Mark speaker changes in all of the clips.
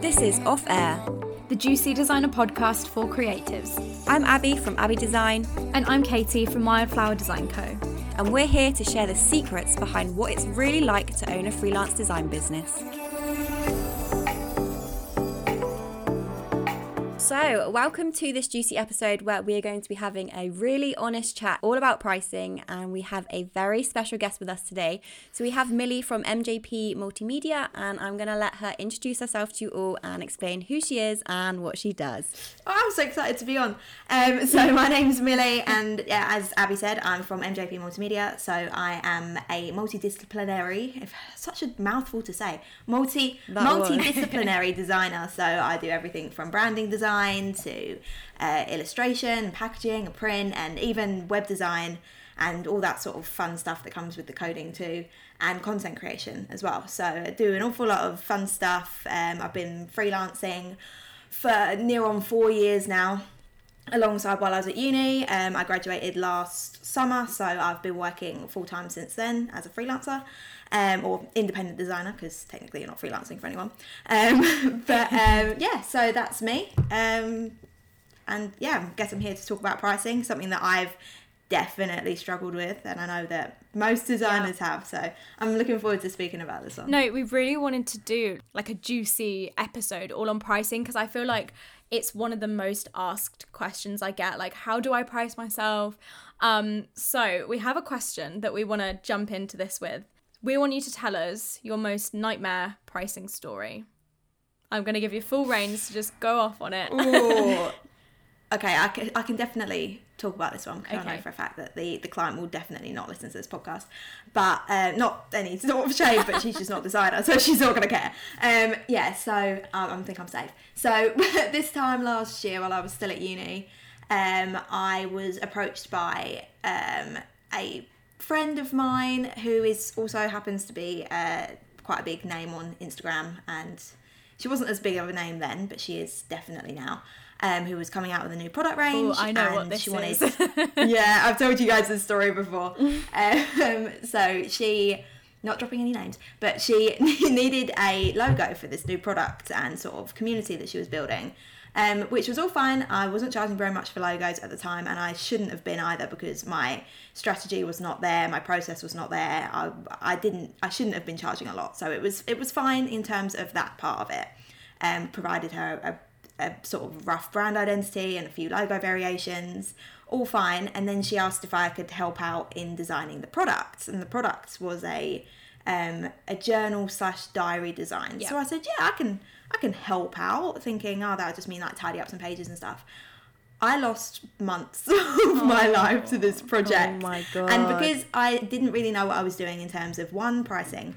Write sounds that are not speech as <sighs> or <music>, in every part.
Speaker 1: This is Off Air.
Speaker 2: the Juicy Designer podcast for creatives.
Speaker 1: I'm Abby from Abby Design,
Speaker 2: And I'm Katie from Wildflower Design Co.
Speaker 1: and we're here to share the secrets behind what it's really like to own a freelance design business. So, welcome to this juicy episode where we are going to be having a really honest chat all about pricing. And we have a very special guest with us today. So, we have Millie from MJP Multimedia, and I'm going to let her introduce herself to you all and explain who she is and what she does.
Speaker 3: Oh, I'm so excited to be on. Um, so my name's Millie, and yeah, as Abby said, I'm from MJP Multimedia. So I am a multidisciplinary, if such a mouthful to say, multi multidisciplinary <laughs> designer. So I do everything from branding design to uh, illustration, packaging, print, and even web design. And all that sort of fun stuff that comes with the coding too, and content creation as well. So I do an awful lot of fun stuff. Um, I've been freelancing for near on four years now alongside while I was at uni. Um, I graduated last summer, so I've been working full time since then as a freelancer um, or independent designer because technically you're not freelancing for anyone. Um, <laughs> but um, yeah, so that's me. Um, and yeah, I guess I'm here to talk about pricing, something that I've definitely struggled with, and I know that most designers have. So I'm looking forward to speaking about this one.
Speaker 2: No, we really wanted to do like a juicy episode all on pricing because I feel like it's one of the most asked questions I get. Like, how do I price myself? Um, so we have a question that we want to jump into this with. We want you to tell us your most nightmare pricing story. I'm going to give you full reins to just go off on it.
Speaker 3: Ooh. <laughs> okay, I can, I can definitely talk about this one because I know for a fact that the, the client will definitely not listen to this podcast. But uh, not any sort of shame, but she's just not the designer, so she's not going to care. Um, yeah, so um, I think I'm safe. So <laughs> this time last year, while I was still at uni, um, I was approached by um, a friend of mine who is also happens to be uh, quite a big name on Instagram and she wasn't as big of a name then, but she is definitely now. Um, who was coming out with a new product range?
Speaker 2: I know what this
Speaker 3: she
Speaker 2: is. <laughs> <laughs>
Speaker 3: yeah, I've told you guys this story before. <laughs> um, so she, not dropping any names, but she needed a logo for this new product and sort of community that she was building. Um, which was all fine. I wasn't charging very much for logos at the time, and I shouldn't have been either because my strategy was not there, my process was not there. I, I didn't, I shouldn't have been charging a lot. So it was, it was fine in terms of that part of it. Um, provided her a, a sort of rough brand identity and a few logo variations, all fine. And then she asked if I could help out in designing the products, and the products was a um, a journal slash diary design. So I said, yeah, I can I can help out, thinking, oh, that would just mean like tidy up some pages and stuff. I lost months <laughs> of my life to this project.
Speaker 1: Oh my
Speaker 3: And because I didn't really know what I was doing in terms of one, pricing,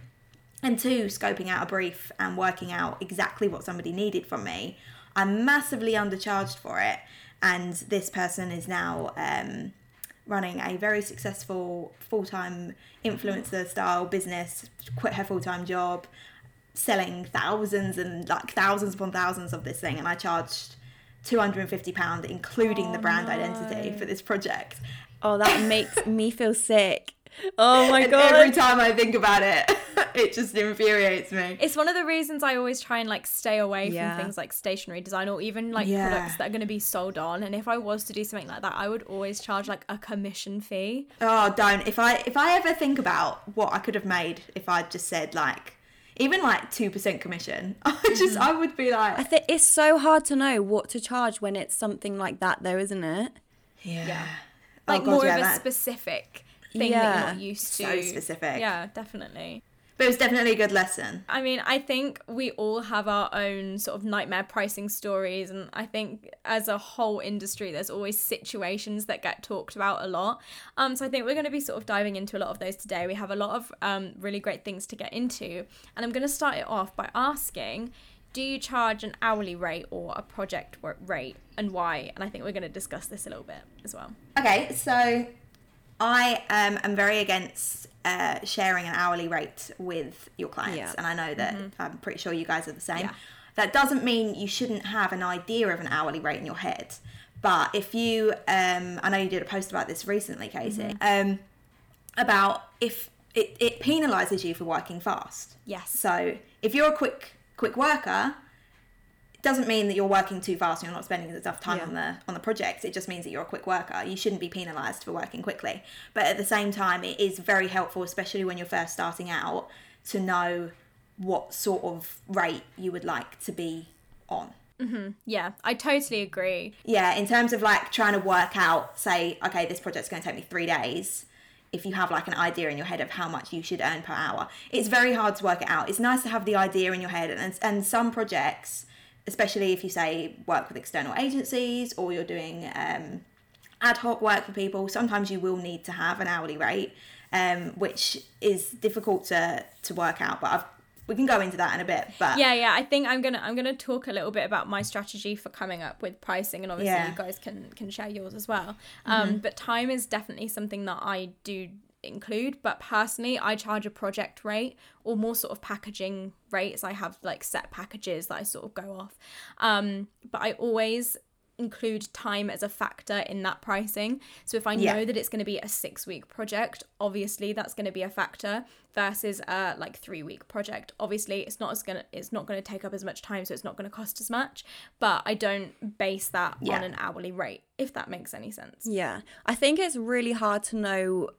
Speaker 3: and two, scoping out a brief and working out exactly what somebody needed from me, I'm massively undercharged for it. And this person is now um, running a very successful full time influencer style business, quit her full time job, selling thousands and like thousands upon thousands of this thing. And I charged £250, including the oh, brand identity for this project.
Speaker 1: Oh, that <laughs> makes me feel sick. Oh my
Speaker 3: And
Speaker 1: god.
Speaker 3: every time I think about it, <laughs> it just infuriates me.
Speaker 2: It's one of the reasons I always try and like stay away
Speaker 1: Yeah.
Speaker 2: from things like stationery design or even like
Speaker 3: Yeah.
Speaker 2: products that are going to be sold on. And if I was to do something like that, I would always charge like a commission fee.
Speaker 3: Oh, don't. If I if I ever think about what I could have made if I'd just said like even like two percent commission, <laughs> I just mm-hmm. I would be like
Speaker 1: I think it's so hard to know what to charge when it's something like that, though, isn't it?
Speaker 3: yeah.
Speaker 2: Oh, like
Speaker 3: Oh, God,
Speaker 2: more
Speaker 3: yeah,
Speaker 2: of a
Speaker 3: that-
Speaker 2: specific thing that you're not used to.
Speaker 3: So specific.
Speaker 2: Yeah, definitely.
Speaker 3: But it was definitely a good lesson.
Speaker 2: I mean, I think we all have our own sort of nightmare pricing stories, and I think as a whole industry, there's always situations that get talked about a lot. Um, so I think we're going to be sort of diving into a lot of those today. We have a lot of um, really great things to get into, and I'm going to start it off by asking. Do you charge an hourly rate or a project rate and why? And I think we're going to discuss this a little bit as well.
Speaker 3: Okay, so I um, am very against uh, sharing an hourly rate with your clients,
Speaker 1: Yeah.
Speaker 3: and I know that I'm pretty sure you guys are the same.
Speaker 2: Yeah.
Speaker 3: That doesn't mean you shouldn't have an idea of an hourly rate in your head. But if you, um, I know you did a post about this recently, Katie, um, about if it, it penalizes you for working fast.
Speaker 2: Yes.
Speaker 3: So if you're a quick quick worker, doesn't mean that you're working too fast and you're not spending enough time
Speaker 1: Yeah.
Speaker 3: on the on the project. It just means that you're a quick worker. You shouldn't be penalised for working quickly. But at the same time, it is very helpful, especially when you're first starting out, to know what sort of rate you would like to be on. Mm-hmm.
Speaker 2: Yeah, I totally agree.
Speaker 3: Yeah, in terms of like trying to work out, say, okay, this project's going to take me three days. If you have like an idea in your head of how much you should earn per hour, it's very hard to work it out. It's nice to have the idea in your head, and and some projects, especially if you say work with external agencies or you're doing um, ad hoc work for people, sometimes you will need to have an hourly rate, um, which is difficult to to work out. But I've, we can go into that in a bit. But
Speaker 2: Yeah, yeah. I think I'm gonna I'm gonna talk a little bit about my strategy for coming up with pricing, and obviously
Speaker 3: Yeah.
Speaker 2: you guys can can share yours as well. Um, but time is definitely something that I do include. But personally, I charge a project rate or more sort of packaging rates. I have like set packages that I sort of go off. Um, but I always include time as a factor in that pricing. So if I know
Speaker 3: Yeah.
Speaker 2: that it's going to be a 6 week project, obviously that's going to be a factor versus a like 3 week project. Obviously it's not as going to it's not going to take up as much time so it's not going to cost as much, but I don't base that
Speaker 3: Yeah.
Speaker 2: on an hourly rate if that makes any sense.
Speaker 1: Yeah, I think it's really hard to know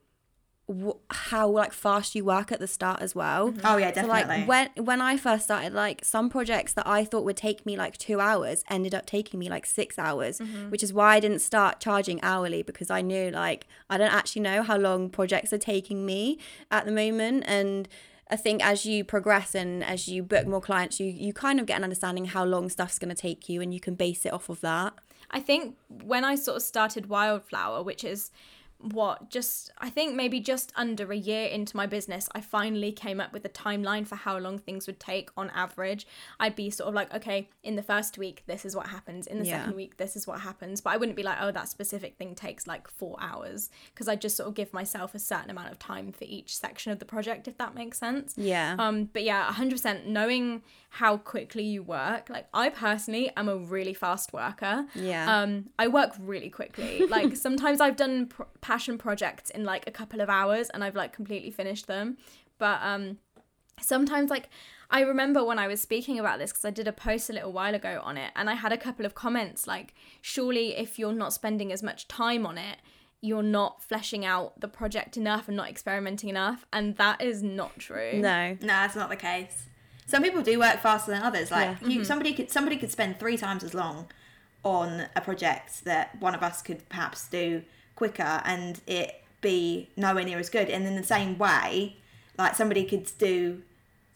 Speaker 1: wh- how like fast you work at the start as well. Mm-hmm.
Speaker 3: oh yeah,
Speaker 1: So
Speaker 3: definitely.
Speaker 1: like when when I first started, like some projects that I thought would take me like two hours ended up taking me like six hours, mm-hmm. which is why I didn't start charging hourly because I knew like I don't actually know how long projects are taking me at the moment and. I think as you progress and as you book more clients, you you kind of get an understanding how long stuff's going to take you, and you can base it off of that.
Speaker 2: I think when I sort of started Wildflower, which is what just I think maybe just under a year into my business, I finally came up with a timeline for how long things would take on average. I'd be sort of like, okay, in the first week, this is what happens. In the
Speaker 1: Yeah.
Speaker 2: second week, this is what happens. But I wouldn't be like, oh, that specific thing takes like four hours because I just sort of give myself a certain amount of time for each section of the project, if that makes sense.
Speaker 1: Yeah.
Speaker 2: Um, but yeah, 100% knowing how quickly you work. Like, I personally am a really fast worker.
Speaker 1: Yeah.
Speaker 2: Um, I work really quickly. Like, <laughs> sometimes I've done pr- passion projects in like a couple of hours and I've like completely finished them. But um, sometimes, like, I remember when I was speaking about this because I did a post a little while ago on it and I had a couple of comments like, surely if you're not spending as much time on it, you're not fleshing out the project enough and not experimenting enough. And that is not true.
Speaker 1: no.
Speaker 3: No, that's not the case. Some people do work faster than others. Like
Speaker 1: Yeah.
Speaker 3: you, somebody could somebody could spend three times as long on a project that one of us could perhaps do quicker, and it be nowhere near as good. And in the same way, like somebody could do.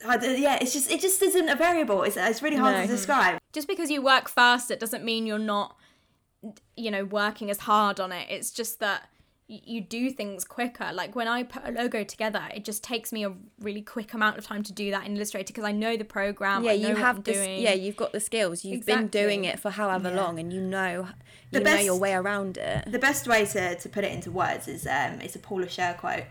Speaker 3: Yeah, it's just it just isn't a variable. It's, it's really hard
Speaker 1: No.
Speaker 3: to describe.
Speaker 2: just because you work fast it doesn't mean you're not you know working as hard on it it's just that you do things quicker. Like when i put a logo together it just takes me a really quick amount of time to do that in illustrator because i know the program
Speaker 1: yeah
Speaker 2: I know
Speaker 1: you
Speaker 2: what
Speaker 1: have
Speaker 2: I'm
Speaker 1: this
Speaker 2: doing.
Speaker 1: yeah you've got the skills. You've been doing it for however
Speaker 3: Yeah.
Speaker 1: long and you know
Speaker 3: The
Speaker 1: you know your
Speaker 3: best-
Speaker 1: way around it.
Speaker 3: The best way to, to put it into words is um, it's a Paula Scher quote.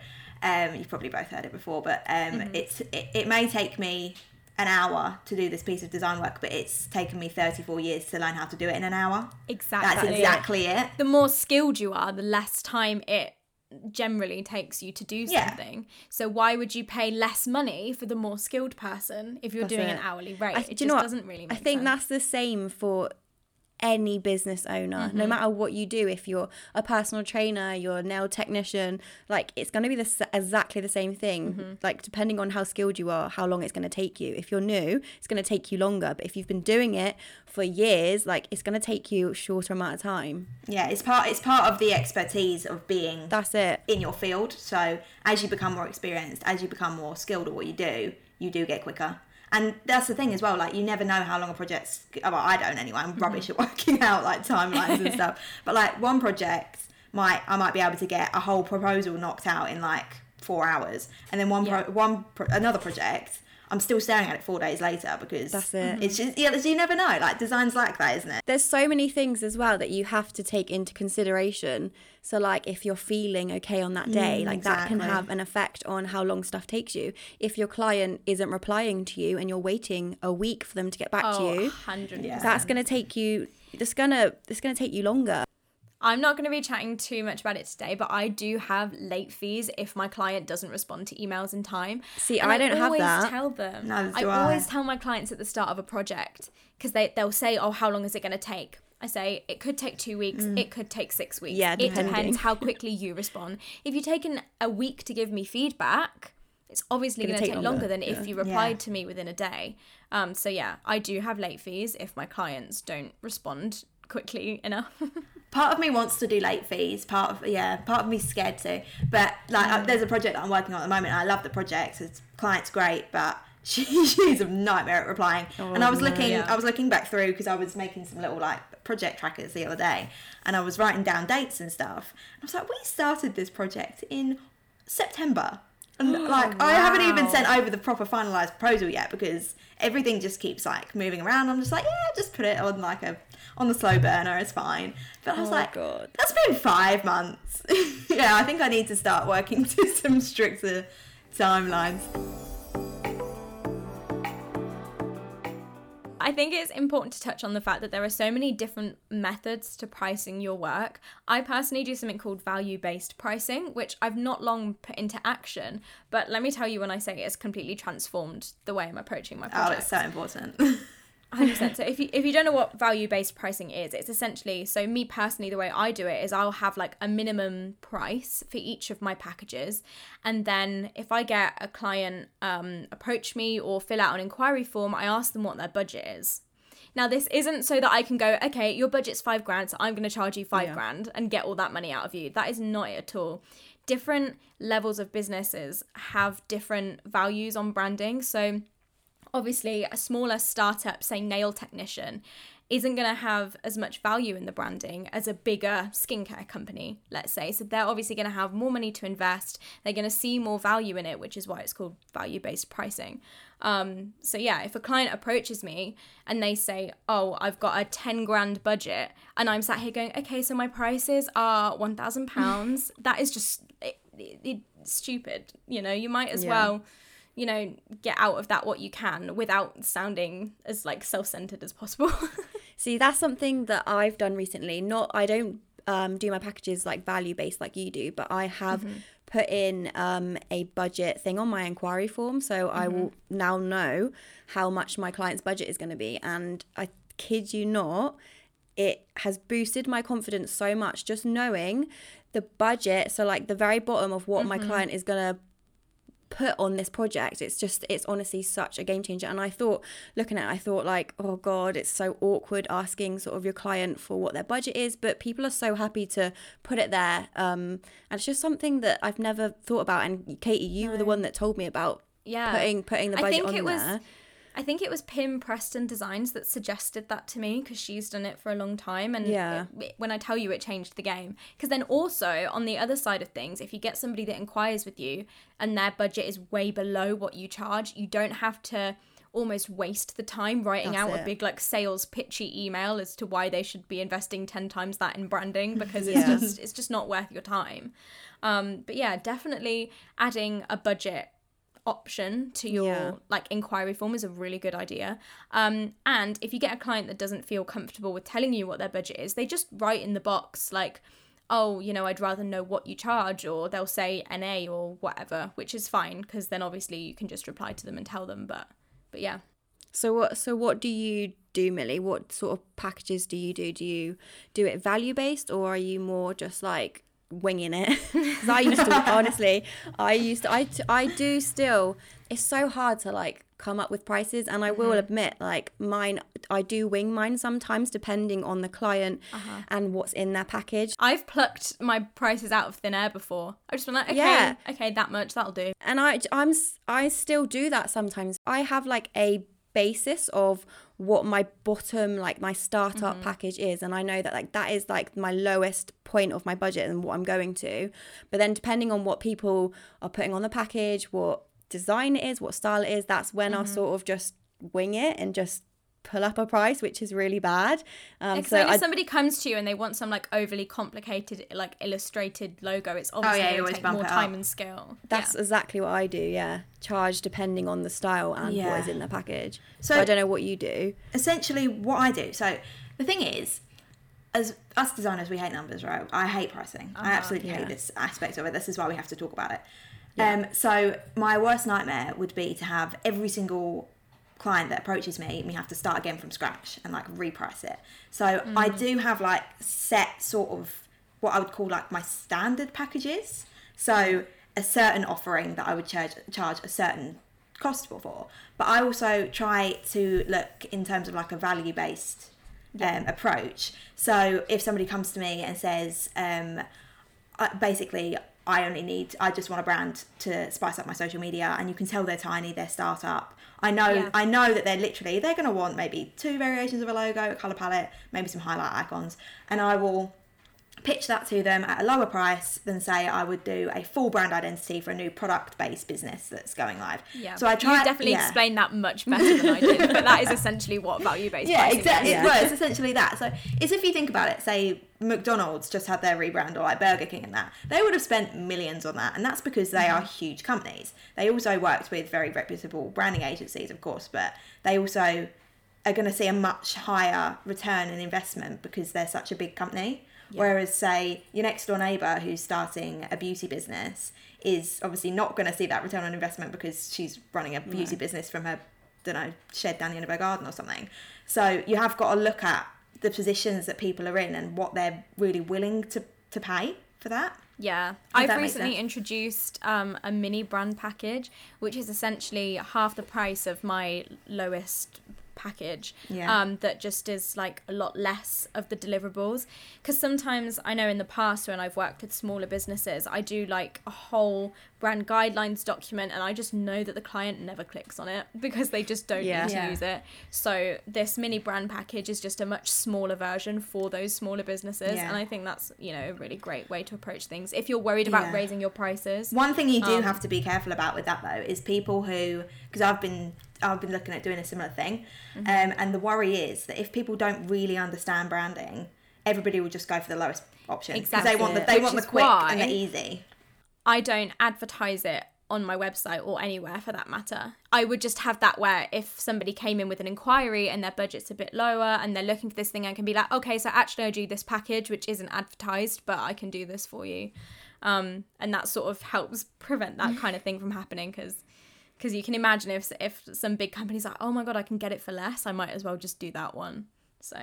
Speaker 3: Um, you've probably both heard it before, but um, it's it, it may take me an hour to do this piece of design work, but it's taken me 34 years to learn how to do it in an hour.
Speaker 2: exactly
Speaker 3: That's exactly it.
Speaker 2: the more skilled you are the less time it generally takes you to do
Speaker 3: Yeah.
Speaker 2: something so why would you pay less money for the more skilled person if you're
Speaker 1: That's
Speaker 2: doing an hourly rate
Speaker 1: I-
Speaker 2: it
Speaker 1: do you
Speaker 2: just
Speaker 1: know
Speaker 2: doesn't really make
Speaker 1: I think
Speaker 2: sense.
Speaker 1: that's the same for any business owner
Speaker 2: Mm-hmm.
Speaker 1: no matter what you do if you're a personal trainer you're a nail technician like it's going to be the exactly the same thing
Speaker 2: Mm-hmm.
Speaker 1: like depending on how skilled you are how long it's going to take you if you're new it's going to take you longer but if you've been doing it for years like it's going to take you a shorter amount of time
Speaker 3: Yeah, it's part it's part of the expertise of being
Speaker 1: that's it
Speaker 3: in your field. So as you become more experienced, as you become more skilled at what you do, you do get quicker. And that's the thing as well. Like you never know how long a project's. Well, I don't anyway. I'm rubbish mm-hmm. at <laughs> working out like timelines and <laughs> stuff. But like one project might I might be able to get a whole proposal knocked out in like four hours, and then one
Speaker 2: Yeah.
Speaker 3: pro, one pro, another project. I'm still staring at it four days later because
Speaker 1: That's it.
Speaker 3: It's just yeah. You never know. Like design's like that, isn't it?
Speaker 1: there's so many things as well that you have to take into consideration. So, like, if you're feeling okay on that day, mm, like that can have an effect on how long stuff takes you. If your client isn't replying to you and you're waiting a week for them to get back to
Speaker 2: oh,
Speaker 1: you,
Speaker 2: 100
Speaker 3: Yeah.
Speaker 1: that's going to take you. It's gonna it's gonna take you longer.
Speaker 2: I'm not going to be chatting too much about it today, but I do have late fees if my client doesn't respond to emails in time.
Speaker 1: See,
Speaker 2: And
Speaker 1: I don't have
Speaker 2: always
Speaker 1: that.
Speaker 2: Tell them.
Speaker 3: Neither
Speaker 2: I
Speaker 3: I.
Speaker 2: always tell my clients at the start of a project because they they'll say, "Oh, how long is it going to take?" I say it could take two weeks. It could take six weeks.
Speaker 1: Mm. Yeah,
Speaker 2: it depends how <laughs> quickly you respond. If you've taken a week to give me feedback, it's obviously
Speaker 1: Gonna take
Speaker 2: take longer,
Speaker 1: longer,
Speaker 2: than if you replied to me within a day. Um, so yeah, I do have late fees if my clients don't respond quickly enough. <laughs>
Speaker 3: part of me wants to do late fees part of yeah part of me's scared to but like uh, there's a project that i'm working on at the moment and i love the project it's client's great but <laughs> she, she's a nightmare at replying. And i was looking
Speaker 2: Yeah.
Speaker 3: i was looking back through because i was making some little like project trackers the other day and i was writing down dates and stuff And i was like we started this project in september. And like i haven't even sent over the proper finalized proposal yet because everything just keeps like moving around i'm just like yeah just put it on like a on the slow burner it's fine but i was
Speaker 1: Oh,
Speaker 3: like
Speaker 1: God.
Speaker 3: that's been five months. <laughs> yeah, I think I need to start working <laughs> to some stricter timelines.
Speaker 2: I think it's important to touch on the fact that there are so many different methods to pricing your work. I personally do something called value based pricing, which I've not long put into action. But let me tell you, when I say it, it's completely transformed the way I'm approaching my
Speaker 3: Oh, it's so important. <laughs>
Speaker 2: 100%. So if you if you don't know what value based pricing is, it's essentially so me personally the way I do it is I'll have like a minimum price for each of my packages and then if I get a client um approach me or fill out an inquiry form, I ask them what their budget is. Now this isn't so that I can go, okay, your budget's 5 grand, so I'm going to charge you 5
Speaker 1: Yeah.
Speaker 2: grand and get all that money out of you. That is not it at all. Different levels of businesses have different values on branding. So obviously a smaller startup say nail technician isn't going to have as much value in the branding as a bigger skincare company let's say. So they're obviously going to have more money to invest. They're going to see more value in it which is why it's called value based pricing. Um, so yeah if a client approaches me and they say oh i've got a 10 grand budget and i'm sat here going okay so my prices are 1000 pounds <laughs> that is just it, it, it's stupid you know? You might as
Speaker 1: Yeah.
Speaker 2: well you know, get out of that what you can without sounding as like self-centered as possible. <laughs>
Speaker 1: See, that's something that I've done recently. Not, I don't um, do my packages like value based like you do, but I have put in um, a budget thing on my inquiry form. So I will now know how much my client's budget is going to be. And I kid you not, it has boosted my confidence so much just knowing the budget. So, like the very bottom of what my client is going to put on this project it's just it's honestly such a game changer. And i thought looking at it i thought like oh god it's so awkward asking sort of your client for what their budget is but people are so happy to put it there. Um and it's just something that i've never thought about. And katie you were the one that told me about
Speaker 2: yeah.
Speaker 1: putting putting the
Speaker 2: I
Speaker 1: budget
Speaker 2: think
Speaker 1: on
Speaker 2: it was
Speaker 1: there
Speaker 2: I think it was Pim Preston Designs that suggested that to me because she's done it for a long time. And
Speaker 1: Yeah.
Speaker 2: it- when I tell you, it changed the game. Because then also on the other side of things, if you get somebody that inquires with you and their budget is way below what you charge, you don't have to almost waste the time writing
Speaker 1: That's
Speaker 2: out
Speaker 1: it.
Speaker 2: a big like sales pitchy email as to why they should be investing 10 times that in branding <laughs> because it's just it's just not worth your time um but yeah definitely adding a budget option to your
Speaker 1: Yeah.
Speaker 2: like inquiry form is a really good idea. Um, and if you get a client that doesn't feel comfortable with telling you what their budget is, they just write in the box like, "Oh, you know, I'd rather know what you charge," or they'll say NA or whatever, which is fine because then obviously you can just reply to them and tell them. But but yeah,
Speaker 1: So what so what do you do, Millie? What sort of packages do you do? Do you do it value based or are you more just like winging it? <laughs> <laughs> Because I used to honestly, I used to I I do still. It's so hard to like come up with prices, and I will mm-hmm. admit like mine. I do wing mine sometimes depending on the client uh-huh. and what's in their package.
Speaker 2: I've plucked my prices out of thin air before. I've just been like, okay,
Speaker 1: Yeah.
Speaker 2: okay, that much, that'll do.
Speaker 1: and I I'm I still do that sometimes. I have like a basis of what my bottom like my startup mm-hmm. package is and I know that like that is like my lowest point of my budget and what I'm going to. But then depending on what people are putting on the package what design it is what style it is that's when I'll mm-hmm. sort of just wing it and just pull up a price which is really bad um so
Speaker 2: if
Speaker 1: I,
Speaker 2: somebody comes to you and they want some like overly complicated, like illustrated logo, it's obviously
Speaker 3: Oh, yeah,
Speaker 2: going to take more time
Speaker 3: up.
Speaker 2: and skill.
Speaker 1: that's
Speaker 2: Yeah.
Speaker 1: exactly what I do yeah charge depending on the style and what
Speaker 3: Yeah.
Speaker 1: is in the package
Speaker 3: So-
Speaker 1: so I don't know what you do
Speaker 3: essentially what I do. So the thing is, as us designers, we hate numbers, right? I hate pricing. I absolutely
Speaker 1: yeah.
Speaker 3: hate this aspect of it. This is why we have to talk about it. Um, so my worst nightmare would be to have every single client that approaches me, we have to start again from scratch and like reprice it. So I do have like set sort of what I would call like my standard packages. So a certain offering that I would charge charge a certain cost for. But I also try to look in terms of like a value based um, approach. So if somebody comes to me and says, um, I, basically, I only need, I just want a brand to spice up my social media, and you can tell they're tiny, they're startup. I know,
Speaker 2: Yeah.
Speaker 3: I know that they're literally they're going to want maybe two variations of a logo, a color palette, maybe some highlight icons, and I will pitch that to them at a lower price than say I would do a full brand identity for a new product based business that's going live.
Speaker 2: Yeah.
Speaker 3: So I try
Speaker 2: You definitely
Speaker 3: yeah.
Speaker 2: explained that much better than I did, but that is essentially what value based
Speaker 3: Yeah,
Speaker 2: pricing
Speaker 3: exactly.
Speaker 2: is.
Speaker 1: Yeah.
Speaker 3: Well, it's essentially that. So it's if you think about it, say McDonald's just had their rebrand or like Burger King and that, they would have spent millions on that, and that's because they are mm-hmm. huge companies. They also worked with very reputable branding agencies, of course, but they also are going to see a much higher return in investment because they're such a big company. Whereas, say, your next door neighbour who's starting a beauty business is obviously not going to see that return on investment because she's running a beauty business from her, don't know, shed down the end of her garden or something. So you have got to look at the positions that people are in and what they're really willing to, to pay for that.
Speaker 2: Yeah,
Speaker 3: If
Speaker 2: I've recently introduced um, a mini brand package, which is essentially half the price of my lowest package.
Speaker 3: Yeah.
Speaker 2: Um, that just is like a lot less of the deliverables. Because sometimes I know in the past when I've worked with smaller businesses, I do like a whole brand guidelines document, and I just know that the client never clicks on it <laughs> because they just don't
Speaker 1: Yeah.
Speaker 2: need to
Speaker 3: Yeah.
Speaker 2: use it. So this mini brand package is just a much smaller version for those smaller businesses, and I think that's you know a really great way to approach things. If you're worried about raising your prices,
Speaker 3: One thing you do
Speaker 2: Um,
Speaker 3: have to be careful about with that though is people who because I've been I've been looking at doing a similar thing,
Speaker 2: Mm-hmm.
Speaker 3: um, and the worry is that if people don't really understand branding, everybody will just go for the lowest option because they want the they
Speaker 2: Which
Speaker 3: want the quick and the easy.
Speaker 2: I don't advertise it on my website or anywhere for that matter. I would just have that where if somebody came in with an inquiry and their budget's a bit lower and they're looking for this thing, I can be like, okay, so actually I do this package which isn't advertised, but I can do this for you. Um, and that sort of helps prevent that <laughs> kind of thing from happening because because you can imagine if if some big company's like, oh my god, I can get it for less, I might as well just do that one. So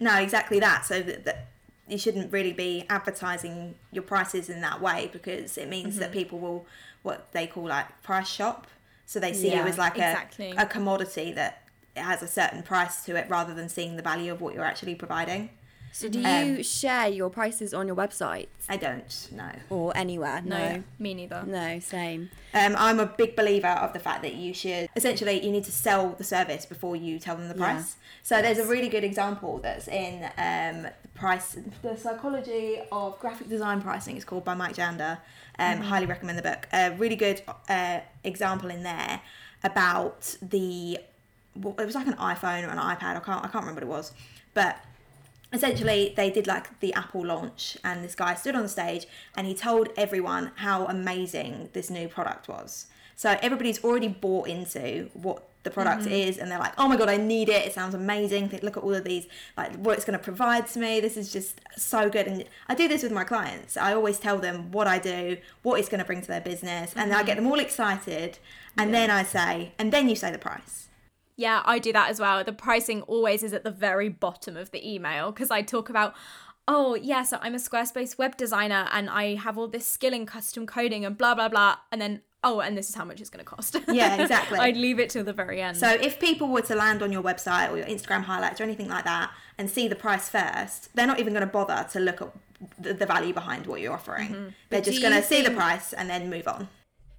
Speaker 3: No, exactly that. So that, that you shouldn't really be advertising your prices in that way because it means
Speaker 2: Mm-hmm.
Speaker 3: that people will what they call like price shop. So they see you as like
Speaker 2: exactly.
Speaker 3: a, a commodity that has a certain price to it rather than seeing the value of what you're actually providing.
Speaker 1: So do
Speaker 3: Um,
Speaker 1: you share your prices on your website
Speaker 3: I don't no.
Speaker 1: or anywhere?
Speaker 2: no,
Speaker 1: No.
Speaker 2: me neither.
Speaker 1: No, same.
Speaker 3: Um, I'm a big believer of the fact that you should essentially you need to sell the service before you tell them the price.
Speaker 1: Yeah.
Speaker 3: price. So there's a really good example that's in um, the price, the psychology of graphic design pricing. It's called by Mike Janda. Um, Highly recommend the book. A really good uh, example in there about the well, it was like an iPhone or an iPad. I can't I can't remember what it was, but essentially they did like the apple launch and this guy stood on stage and he told everyone how amazing this new product was. So everybody's already bought into what the product mm-hmm. is and they're like oh my god i need it. It sounds amazing. Look at all of these like what it's going to provide to me. This is just so good. And i do this with my clients. I always tell them what i do what it's going to bring to their business and i mm-hmm. get them all excited and then i say and then you say the price
Speaker 2: Yeah, I do that as well. The pricing always is at the very bottom of the email because I talk about, oh, yeah, so I'm a Squarespace web designer and I have all this skill in custom coding and blah, blah, blah. And then, oh, and this is how much it's going to cost.
Speaker 3: Yeah, <laughs> exactly.
Speaker 2: I'd leave it till the very end.
Speaker 3: So if people were to land on your website or your Instagram highlights or anything like that and see the price first, they're not even going to bother to look at the, the value behind what you're offering. Mm-hmm. They're
Speaker 1: But
Speaker 3: just going to
Speaker 1: you
Speaker 3: see the price and then move on.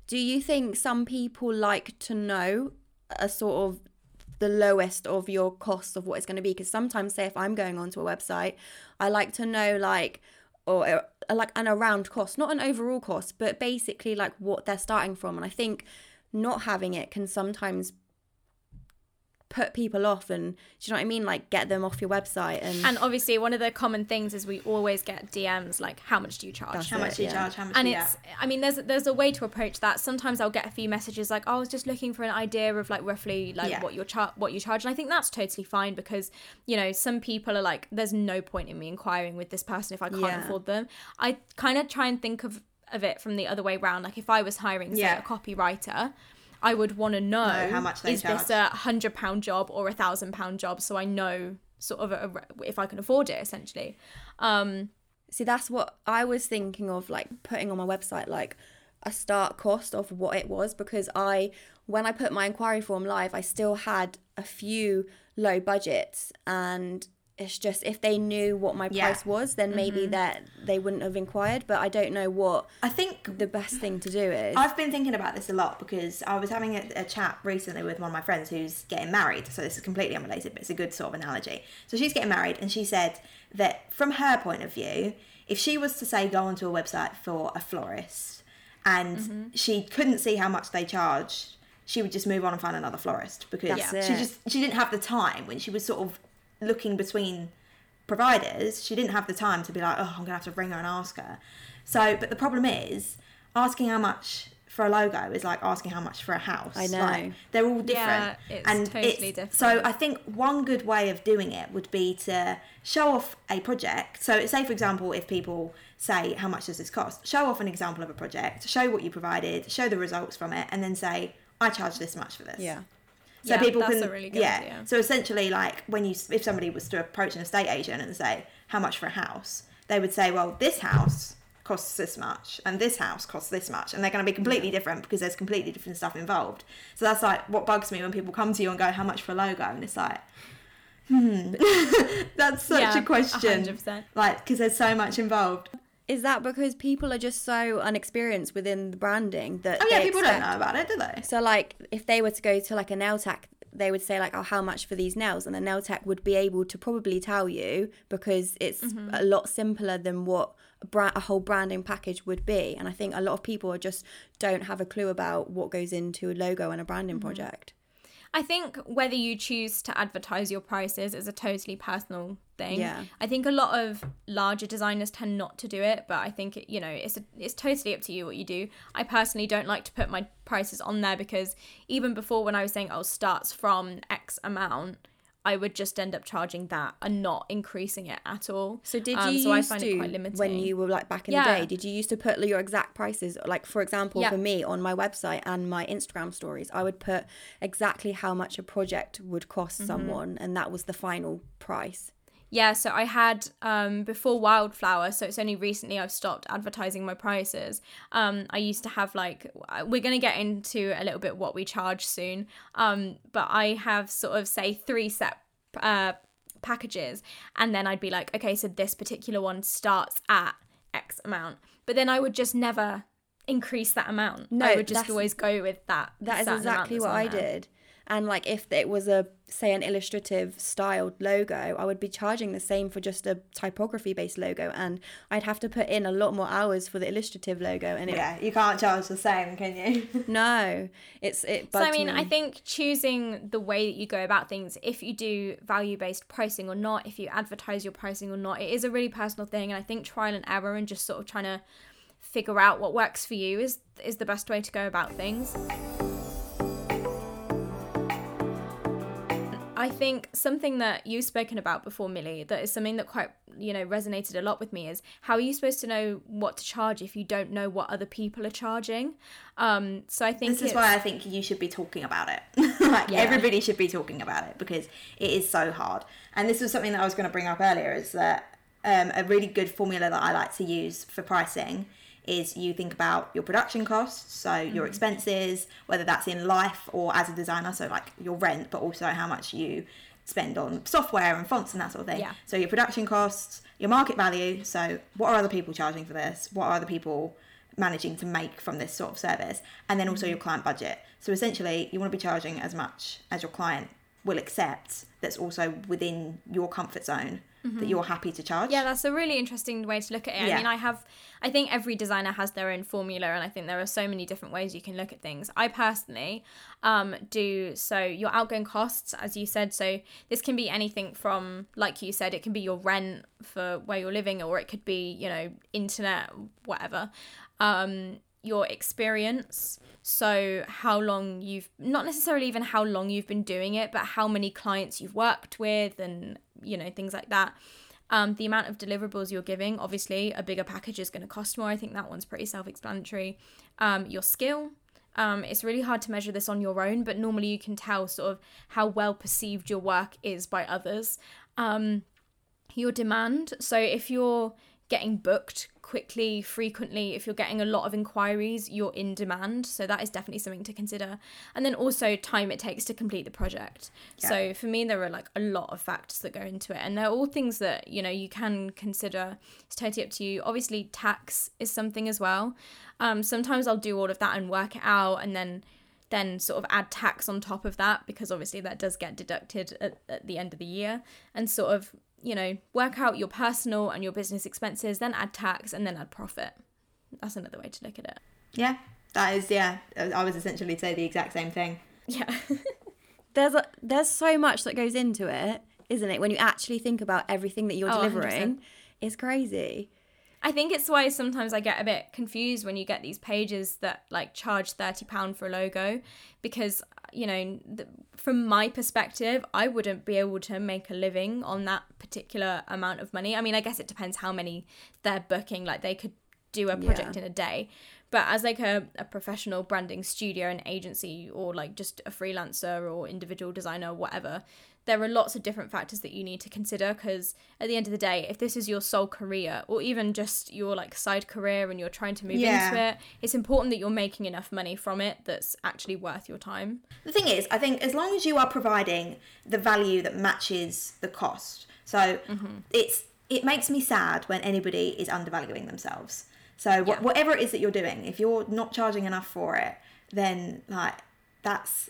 Speaker 1: Do you think some people like to know a sort of the lowest of your cost of what it's going to be? Because sometimes, say, if I'm going onto a website, I like to know like, or uh, like an around cost, not an overall cost, but basically like what they're starting from. And I think not having it can sometimes put people off and do you know what I mean? Like get them off your website and,
Speaker 2: And obviously, one of the common things is we always get DMs like, "How much do you charge?"
Speaker 1: That's
Speaker 3: How much do you
Speaker 1: yeah.
Speaker 3: charge? How much
Speaker 2: and
Speaker 3: do you
Speaker 2: it's
Speaker 3: get?
Speaker 2: i mean there's there's a way to approach that sometimes i'll get a few messages like oh, i was just looking for an idea of like roughly like
Speaker 3: Yeah.
Speaker 2: what you're char- what you charge and i think that's totally fine because you know some people are like there's no point in me inquiring with this person if i can't
Speaker 1: Yeah.
Speaker 2: afford them i kind of try and think of of it from the other way around like if i was hiring say
Speaker 3: Yeah.
Speaker 2: a copywriter I would want to know,
Speaker 3: Know how much they
Speaker 2: is this a hundred pound job or a thousand pound job, so I know sort of a, a- if I can afford it, essentially. Um,
Speaker 1: See, that's what I was thinking of, like putting on my website, like a start cost of what it was, because I, when I put my inquiry form live, I still had a few low budgets, and it's just if they knew what my
Speaker 3: Yeah.
Speaker 1: price was, then maybe that they wouldn't have inquired. But I don't know what
Speaker 3: I think
Speaker 1: the best thing to do is.
Speaker 3: I've been thinking about this a lot because I was having a, a chat recently with one of my friends who's getting married. So this is completely unrelated, but it's a good sort of analogy. So she's getting married, and she said that from her point of view, if she was to say go onto a website for a florist and
Speaker 1: Mm-hmm.
Speaker 3: she couldn't see how much they charged, she would just move on and find another florist because she just she didn't have the time when she was sort of looking between providers, she didn't have the time to be like, oh, I'm gonna have to ring her and ask her. So, but the problem is asking how much for a logo is like asking how much for a house.
Speaker 1: I know.
Speaker 3: Like, they're all different.
Speaker 2: Yeah, it's
Speaker 3: and
Speaker 2: totally
Speaker 3: it's,
Speaker 2: different.
Speaker 3: So I think one good way of doing it would be to show off a project. So say for example, if people say how much does this cost, show off an example of a project, show what you provided, show the results from it, and then say I charge this much for this.
Speaker 1: yeah.
Speaker 3: So
Speaker 2: Yeah,
Speaker 3: people can,
Speaker 2: really good
Speaker 3: yeah. So essentially, like when you, if somebody was to approach an estate agent and say how much for a house, they would say, well, this house costs this much, and this house costs this much, and they're going to be completely different because there's completely different stuff involved. So that's like what bugs me when people come to you and go, how much for a logo, and it's like, hmm, <laughs> that's such
Speaker 2: Yeah,
Speaker 3: a question,
Speaker 2: 100%.
Speaker 3: like because there's so much involved.
Speaker 1: Is that because people are just so unexperienced within the branding that
Speaker 3: Oh yeah,
Speaker 1: they
Speaker 3: people
Speaker 1: expect-
Speaker 3: don't know about it, do they?
Speaker 1: So like if they were to go to like a nail tech, they would say like, "Oh, how much for these nails?" And the nail tech would be able to probably tell you because it's
Speaker 2: Mm-hmm.
Speaker 1: a lot simpler than what a, brand, a whole branding package would be. And I think a lot of people just don't have a clue about what goes into a logo and a branding
Speaker 2: Mm-hmm.
Speaker 1: project.
Speaker 2: I think whether you choose to advertise your prices is a totally personal thing.
Speaker 1: Yeah.
Speaker 2: I think a lot of larger designers tend not to do it, but I think you know it's a, it's totally up to you what you do. I personally don't like to put my prices on there because even before when I was saying oh starts from X amount, I would just end up charging that and not increasing it at all.
Speaker 1: So did you
Speaker 2: Um, so I find
Speaker 1: to
Speaker 2: it quite limiting.
Speaker 1: when you were like back in
Speaker 2: Yeah.
Speaker 1: the day? Did you used to put your exact prices? Like for example,
Speaker 2: Yeah.
Speaker 1: for me on my website and my Instagram stories, I would put exactly how much a project would cost
Speaker 2: Mm-hmm.
Speaker 1: someone, and that was the final price.
Speaker 2: Yeah, so I had um, before Wildflower, so it's only recently I've stopped advertising my prices. Um, I used to have like we're gonna get into a little bit what we charge soon, um, but I have sort of say three set uh, packages, and then I'd be like, okay, so this particular one starts at X amount, but then I would just never increase that amount.
Speaker 1: No,
Speaker 2: I would just always go with that.
Speaker 1: That is exactly what I
Speaker 2: there.
Speaker 1: did. And like if it was a say an illustrative styled logo, I would be charging the same for just a typography based logo and I'd have to put in a lot more hours for the illustrative logo and it
Speaker 3: Yeah, you can't charge the same, can you? <laughs>
Speaker 1: no, it's it
Speaker 2: So I mean,
Speaker 1: me.
Speaker 2: I think choosing the way that you go about things, if you do value-based pricing or not, if you advertise your pricing or not, it is a really personal thing. And I think trial and error and just sort of trying to figure out what works for you is is the best way to go about things. I think something that you've spoken about before, Millie, that is something that quite you know resonated a lot with me is how are you supposed to know what to charge if you don't know what other people are charging? Um, so I think
Speaker 3: This is why I think you should be talking about it. <laughs> like
Speaker 2: Yeah.
Speaker 3: everybody should be talking about it because it is so hard. And this was something that I was going to bring up earlier is that um, a really good formula that I like to use for pricing is you think about your production costs, so your mm. expenses, whether that's in life or as a designer, so like your rent, but also how much you spend on software and fonts and that sort of thing.
Speaker 2: Yeah.
Speaker 3: So your production costs, your market value, so what are other people charging for this? What are other people managing to make from this sort of service? And then also mm. your client budget. So essentially, you want to be charging as much as your client will accept that's also within your comfort zone that you're happy to charge.
Speaker 2: Yeah, that's a really interesting way to look at it. I mean, I have, I think every designer has their own formula, and I think there are so many different ways you can look at things. I personally um, do so your outgoing costs, as you said. So this can be anything from, like you said, it can be your rent for where you're living, or it could be, you know, internet, whatever. Um, your experience. So how long you've not necessarily even how long you've been doing it but how many clients you've worked with and you know things like that. Um, the amount of deliverables you're giving obviously a bigger package is going to cost more. I think that one's pretty self-explanatory. Um, your skill um, it's really hard to measure this on your own but normally you can tell sort of how well perceived your work is by others. Um, your demand so if you're getting booked quickly frequently if you're getting a lot of inquiries you're in demand. So that is definitely something to consider. And then also time it takes to complete the project. So for me there are like a lot of factors that go into it. And they're all things that you know you can consider. It's totally up to you. Obviously tax is something as well. Um, sometimes i'll do all of that and work it out and then then sort of add tax on top of that because obviously that does get deducted at, at the end of the year and sort of you know work out your personal and your business expenses then add tax and then add profit that's another way to look at it
Speaker 3: Yeah, that is, yeah. I was essentially say the exact same thing.
Speaker 2: yeah <laughs>
Speaker 1: There's a, there's so much that goes into it, isn't it? When you actually think about everything that you're
Speaker 2: Oh, 100%.
Speaker 1: delivering, it's crazy.
Speaker 2: I think it's why sometimes I get a bit confused when you get these pages that like charge thirty pound for a logo, because you know, th- from my perspective, I wouldn't be able to make a living on that particular amount of money. I mean, I guess it depends how many they're booking. Like they could do a project
Speaker 1: Yeah.
Speaker 2: in a day, but as like a, a professional branding studio and agency, or like just a freelancer or individual designer, or whatever, there are lots of different factors that you need to consider because at the end of the day if this is your sole career or even just your like side career and you're trying to move
Speaker 3: Yeah.
Speaker 2: into it it's important that you're making enough money from it that's actually worth your time
Speaker 3: The thing is, I think as long as you are providing the value that matches the cost, so mm-hmm. it's it makes me sad when anybody is undervaluing themselves. So wh-
Speaker 2: Yeah.
Speaker 3: whatever it is that you're doing, if you're not charging enough for it, then like that's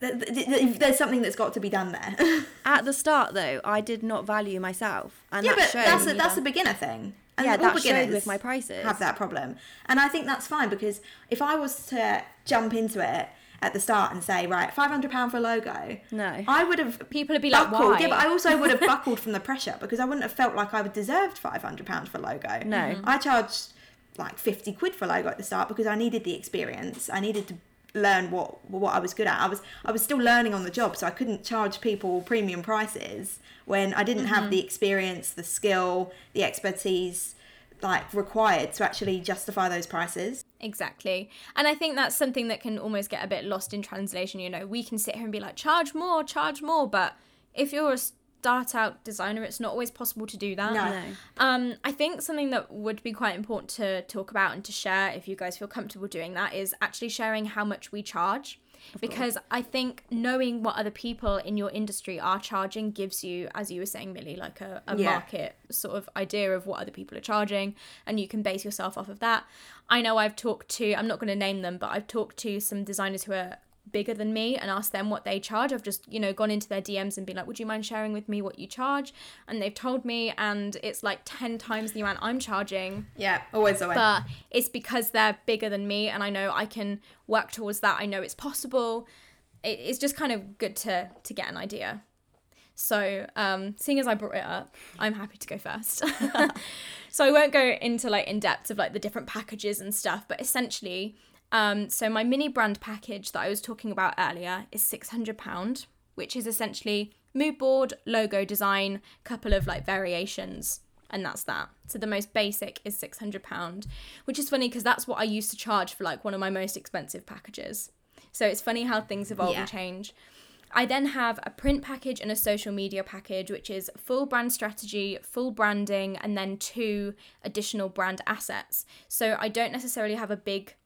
Speaker 3: th- th- th- there's something that's got to be done there. <laughs>
Speaker 1: At the start, though, I did not value myself, and
Speaker 3: yeah,
Speaker 1: that
Speaker 3: but
Speaker 1: showed.
Speaker 3: that's a, that's a beginner thing. And
Speaker 1: Yeah,
Speaker 3: all
Speaker 1: that showed with my prices.
Speaker 3: Have that problem, and I think that's fine because if I was to jump into it at the start and say, right, five hundred pound for a logo,
Speaker 1: No.
Speaker 3: I would have
Speaker 2: People would be like,
Speaker 3: buckled.
Speaker 2: "Why?"
Speaker 3: Yeah, but I also would have <laughs> buckled from the pressure because I wouldn't have felt like I would deserved five hundred pounds for a logo.
Speaker 1: No. Mhm.
Speaker 3: I charged like fifty quid for a logo at the start because I needed the experience. I needed to learn what what I was good at. I was I was still learning on the job, so I couldn't charge people premium prices when I didn't have mm-hmm. the experience, the skill, the expertise like required to actually justify those prices.
Speaker 2: Exactly. And I think that's something that can almost get a bit lost in translation. You know, we can sit here and be like, charge more, charge more. But if you're a start out designer, it's not always possible to do that.
Speaker 3: No.
Speaker 1: No.
Speaker 2: Um, I think something that would be quite important to talk about and to share, if you guys feel comfortable doing that, is actually sharing how much we charge. Because I think knowing what other people in your industry are charging gives you, as you were saying, Millie, like a, a
Speaker 3: Yeah.
Speaker 2: market sort of idea of what other people are charging, and you can base yourself off of that. I know I've talked to, I'm not going to name them, but I've talked to some designers who are bigger than me and asked them what they charge. I've just, you know, gone into their DMs and been like, would you mind sharing with me what you charge? And they've told me, and it's like 10 times the amount I'm charging.
Speaker 3: Yeah, always the way.
Speaker 2: But it's because they're bigger than me and I know I can work towards that. I know it's possible. It, it's just kind of good to, to get an idea. So, um, seeing as I brought it up, I'm happy to go first. <laughs> so I won't go into like in depth of like the different packages and stuff, but essentially, um, so my mini brand package that I was talking about earlier is six hundred pound, which is essentially mood board, logo design, couple of like variations, and that's that. So the most basic is six hundred pound, which is funny because that's what I used to charge for like one of my most expensive packages. So it's funny how things evolve
Speaker 3: Yeah.
Speaker 2: and change. I then have a print package and a social media package, which is full brand strategy, full branding, and then two additional brand assets. So I don't necessarily have a big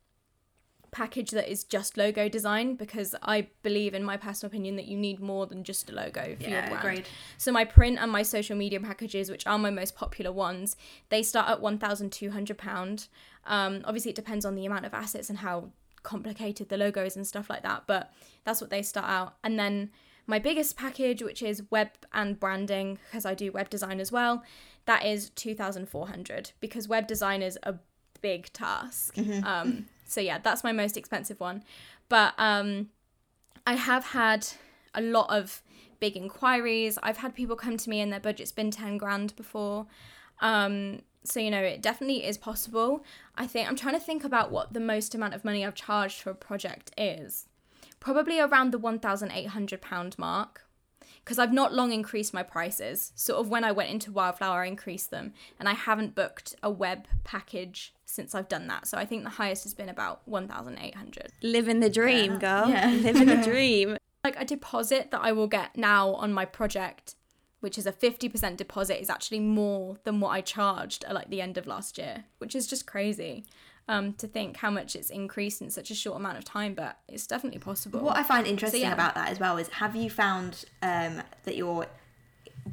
Speaker 2: package that is just logo design because I believe, in my personal opinion, that you need more than just a logo for your
Speaker 3: Yeah,
Speaker 2: brand.
Speaker 3: agreed.
Speaker 2: So my print and my social media packages, which are my most popular ones, they start at one thousand two hundred pound. Um, obviously, it depends on the amount of assets and how complicated the logo is and stuff like that, but that's what they start out. And then my biggest package, which is web and branding, because I do web design as well, that is 2,400 because web design is a big task.
Speaker 3: Mm-hmm.
Speaker 2: Um, so yeah, that's my most expensive one. But um, I have had a lot of big inquiries. I've had people come to me and their budget's been 10 grand before. Um, so, you know, it definitely is possible. I think I'm trying to think about what the most amount of money I've charged for a project is. Probably around the £1,800 mark. Because I've not long increased my prices. Sort of when I went into Wildflower, I increased them. And I haven't booked a web package since I've done that. So I think the highest has been about 1,800.
Speaker 1: Living the dream, girl.
Speaker 3: Yeah. <laughs>
Speaker 1: Living the <laughs> dream.
Speaker 2: like a deposit that I will get now on my project, which is a 50% deposit, is actually more than what I charged at like the end of last year, which is just crazy um, to think how much it's increased in such a short amount of time, but it's definitely possible.
Speaker 3: What I find interesting
Speaker 2: yeah.
Speaker 3: about that as well is have you found um, that you're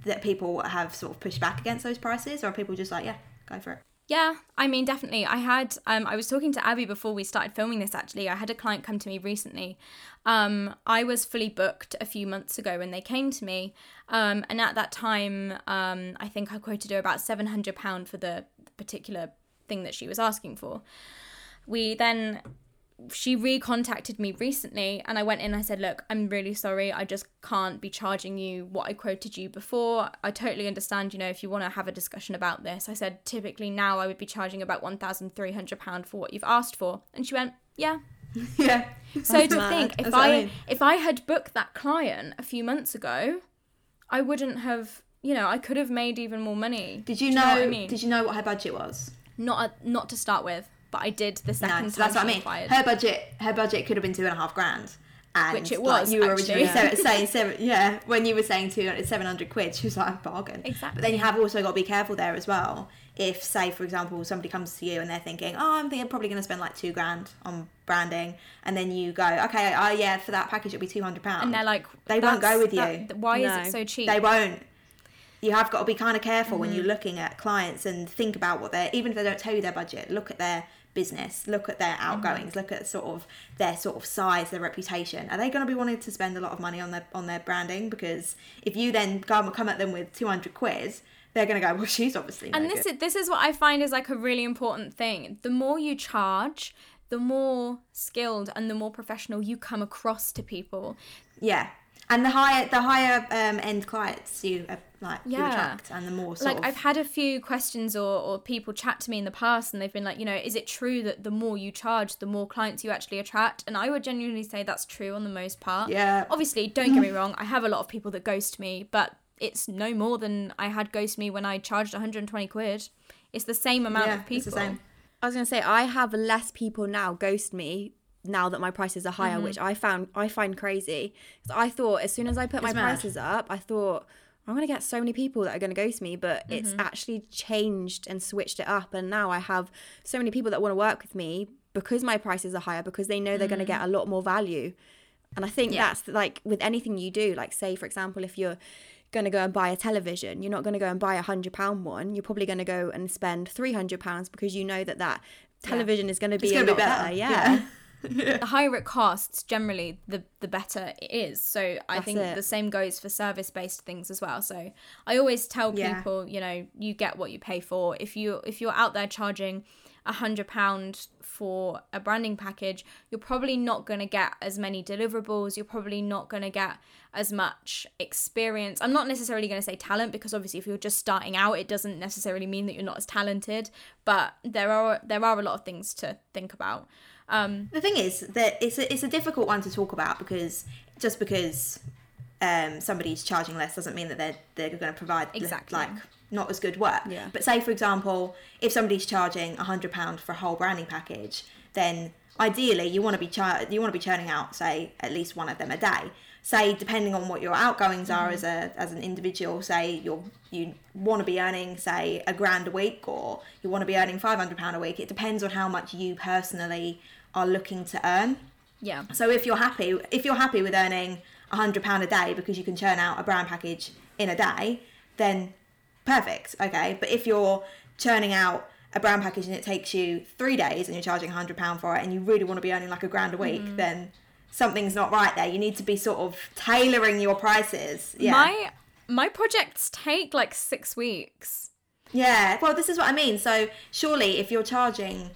Speaker 3: that people have sort of pushed back against those prices, or are people just like, yeah, go for it?
Speaker 2: Yeah, I mean, definitely. I had, um, I was talking to Abby before we started filming this actually. I had a client come to me recently. Um, I was fully booked a few months ago when they came to me. Um, and at that time, um, I think I quoted her about £700 for the particular thing that she was asking for. We then she recontacted me recently and I went in and I said, Look, I'm really sorry. I just can't be charging you what I quoted you before. I totally understand, you know, if you want to have a discussion about this. I said, Typically now I would be charging about £1,300 for what you've asked for. And she went, Yeah. <laughs>
Speaker 3: yeah.
Speaker 2: So to
Speaker 1: mad.
Speaker 2: think, if
Speaker 3: That's I
Speaker 2: I
Speaker 3: mean.
Speaker 2: if I had booked that client a few months ago, I wouldn't have, you know, I could have made even more money.
Speaker 3: Did you
Speaker 2: Do
Speaker 3: know?
Speaker 2: what I mean?
Speaker 3: Did you know what her budget was?
Speaker 2: Not a, not to start with, but I did the second
Speaker 3: No, so
Speaker 2: time
Speaker 3: that's what I
Speaker 2: she
Speaker 3: mean.
Speaker 2: inquired.
Speaker 3: Her budget, her budget could have been two and a half grand. And
Speaker 2: Which it
Speaker 3: like,
Speaker 2: was,
Speaker 3: you were
Speaker 2: actually.
Speaker 3: originally <laughs> saying seven, yeah. When you were saying 200, 700 quid, she was like bargain.
Speaker 2: Exactly.
Speaker 3: But then you have also got to be careful there as well. If, say, for example, somebody comes to you and they're thinking, oh, I'm thinking probably going to spend like two grand on branding, and then you go, okay, oh yeah, for that package it'll be two hundred pounds.
Speaker 2: and they're like,
Speaker 3: They won't go with
Speaker 2: that-
Speaker 3: you."
Speaker 2: why
Speaker 1: No.
Speaker 2: is it so cheap?
Speaker 3: they won't. You have got to be kind of careful when
Speaker 2: Mm-hmm.
Speaker 3: you're looking at clients and think about what they're, even if they don't tell you their budget, look at their business, look at their
Speaker 2: Mm-hmm.
Speaker 3: outgoings, look at sort of their sort of size, their reputation. Are they going to be wanting to spend a lot of money on their on their branding? Because if you then come come at them with 200 quid, they're going to go, well, she's obviously no
Speaker 2: and this
Speaker 3: good.
Speaker 2: is this is what I find is like a really important thing. The more you charge, the more skilled and the more professional you come across to people.
Speaker 3: yeah. And the higher the higher um, end clients you uh, like
Speaker 2: Yeah.
Speaker 3: attract, and the more sort
Speaker 2: like
Speaker 3: of
Speaker 2: I've had a few questions or, or people chat to me in the past and they've been like, you know, is it true that the more you charge, the more clients you actually attract? And I would genuinely say that's true on the most part.
Speaker 3: Yeah.
Speaker 2: Obviously, don't get me <laughs> wrong, I have a lot of people that ghost me, but it's no more than I had ghost me when I charged 120 quid. It's the same amount
Speaker 3: yeah,
Speaker 2: of people.
Speaker 3: it's the same.
Speaker 1: I was gonna say I have less people now ghost me now that my prices are higher, mm-hmm. which I found I find crazy. 'Cause I thought as soon as I put my
Speaker 3: mad.
Speaker 1: prices up, I thought I'm gonna get so many people that are gonna go to me, but
Speaker 2: Mm-hmm.
Speaker 1: it's actually changed and switched it up, and now I have so many people that want to work with me because my prices are higher because they know they're gonna get a lot more value. And I think
Speaker 3: Yeah.
Speaker 1: that's like with anything you do, like say for example, if you're going to go and buy a television, you're not going to go and buy a hundred pound one. You're probably going to go and spend three hundred pounds because you know that that television is going to be a
Speaker 3: gonna
Speaker 1: lot
Speaker 3: be
Speaker 1: better.
Speaker 3: better.
Speaker 1: Yeah. <laughs>
Speaker 2: the higher it costs generally the the better it is. So i
Speaker 1: That's
Speaker 2: think
Speaker 1: it.
Speaker 2: the same goes for service based things as well. So i always tell
Speaker 3: Yeah.
Speaker 2: people you know you get what you pay for. If you if you're out there charging a hundred pound for a branding package you're probably not going to get as many deliverables. You're probably not going to get as much experience. I'm not necessarily going to say talent because obviously if you're just starting out it doesn't necessarily mean that you're not as talented. But there are there are a lot of things to think about um
Speaker 3: The thing is that it's a, it's a difficult one to talk about because just because um, somebody's charging less doesn't mean that they're they're going to provide
Speaker 2: Exactly.
Speaker 3: like not as good work.
Speaker 1: Yeah.
Speaker 3: But say for example, if somebody's charging a hundred pound for a whole branding package, then ideally you want to be char- you want to be churning out say at least one of them a day. Say depending on what your outgoings are as a as an individual, say you're you want to be earning say a grand a week or you want to be earning five hundred pound a week. It depends on how much you personally are looking to earn.
Speaker 2: yeah
Speaker 3: So if you're happy, if you're happy with earning a hundred pound a day because you can churn out a brand package in a day, then perfect, okay. But if you're churning out a brand package and it takes you three days and you're charging a hundred pound for it, and you really want to be earning like a grand a week, mm-hmm. then something's not right there. You need to be sort of tailoring your prices. Yeah.
Speaker 2: My my projects take like six weeks.
Speaker 3: Yeah, well, this is what I mean. So surely, if you're charging,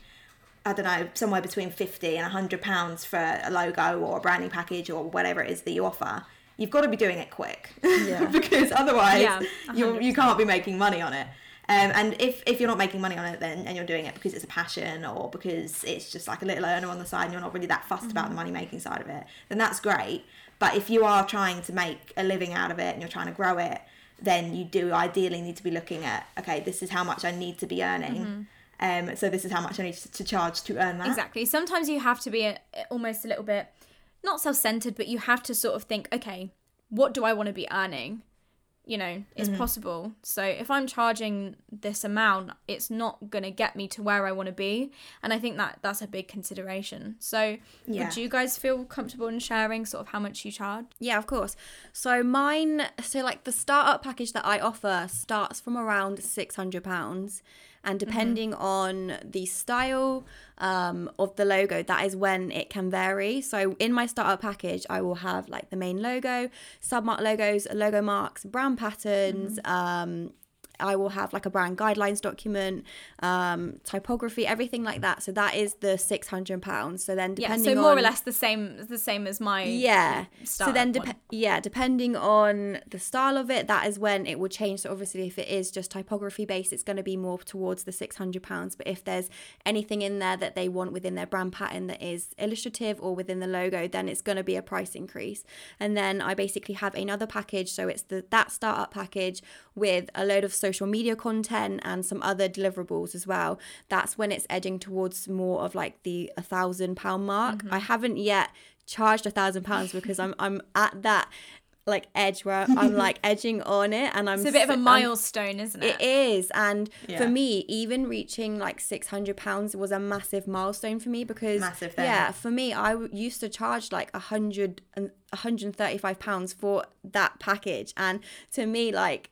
Speaker 3: I don't know, somewhere between fifty and hundred pounds for a logo or a branding package or whatever it is that you offer, you've got to be doing it quick,
Speaker 1: Yeah. <laughs>
Speaker 3: because otherwise
Speaker 2: Yeah,
Speaker 3: you you can't be making money on it. Um, and if, if you're not making money on it then and you're doing it because it's a passion or because it's just like a little earner on the side and you're not really that fussed about the money making side of it, then that's great. But if you are trying to make a living out of it and you're trying to grow it, then you do ideally need to be looking at okay, this is how much I need to be earning. Um, so this is how much I need to, to charge to earn that.
Speaker 2: Exactly. Sometimes you have to be a, almost a little bit not self-centered, but you have to sort of think, okay, what do I want to be earning? You know, it's
Speaker 3: Mm-hmm.
Speaker 2: possible. So if I'm charging this amount, it's not going to get me to where I want to be, and I think that that's a big consideration. So
Speaker 3: Yeah.
Speaker 2: would you guys feel comfortable in sharing sort of how much you charge?
Speaker 1: Yeah, of course. So mine, so like the startup package that I offer starts from around six hundred pounds, and depending on the style um, of the logo, that is when it can vary. So in my startup package, I will have like the main logo, submark logos, logo marks, brand patterns. Um, I will have like a brand guidelines document, um, typography, everything like that. So that is the six hundred pounds. So then
Speaker 2: Yeah,
Speaker 1: depending
Speaker 2: so more
Speaker 1: on,
Speaker 2: or less the same the same as my
Speaker 1: yeah. So then,
Speaker 2: one.
Speaker 1: yeah, depending on the style of it, that is when it will change. So obviously, if it is just typography based, it's going to be more towards the six hundred pounds. But if there's anything in there that they want within their brand pattern that is illustrative or within the logo, then it's going to be a price increase. And then I basically have another package. So it's the that startup package with a load of social media content and some other deliverables as well. That's when it's edging towards more of like the a thousand pound mark.
Speaker 2: Mm-hmm.
Speaker 1: I haven't yet charged a thousand pounds because I'm I'm at that like edge where <laughs> I'm like edging on it and I'm
Speaker 2: It's a bit of a
Speaker 1: s- I'm-
Speaker 2: milestone, isn't it?
Speaker 1: it is and
Speaker 3: Yeah.
Speaker 1: for me even reaching like 600 pounds was a massive milestone for me because
Speaker 3: Massive thing.
Speaker 1: yeah for me i w- used to charge like 100 and 135 pounds for that package and to me like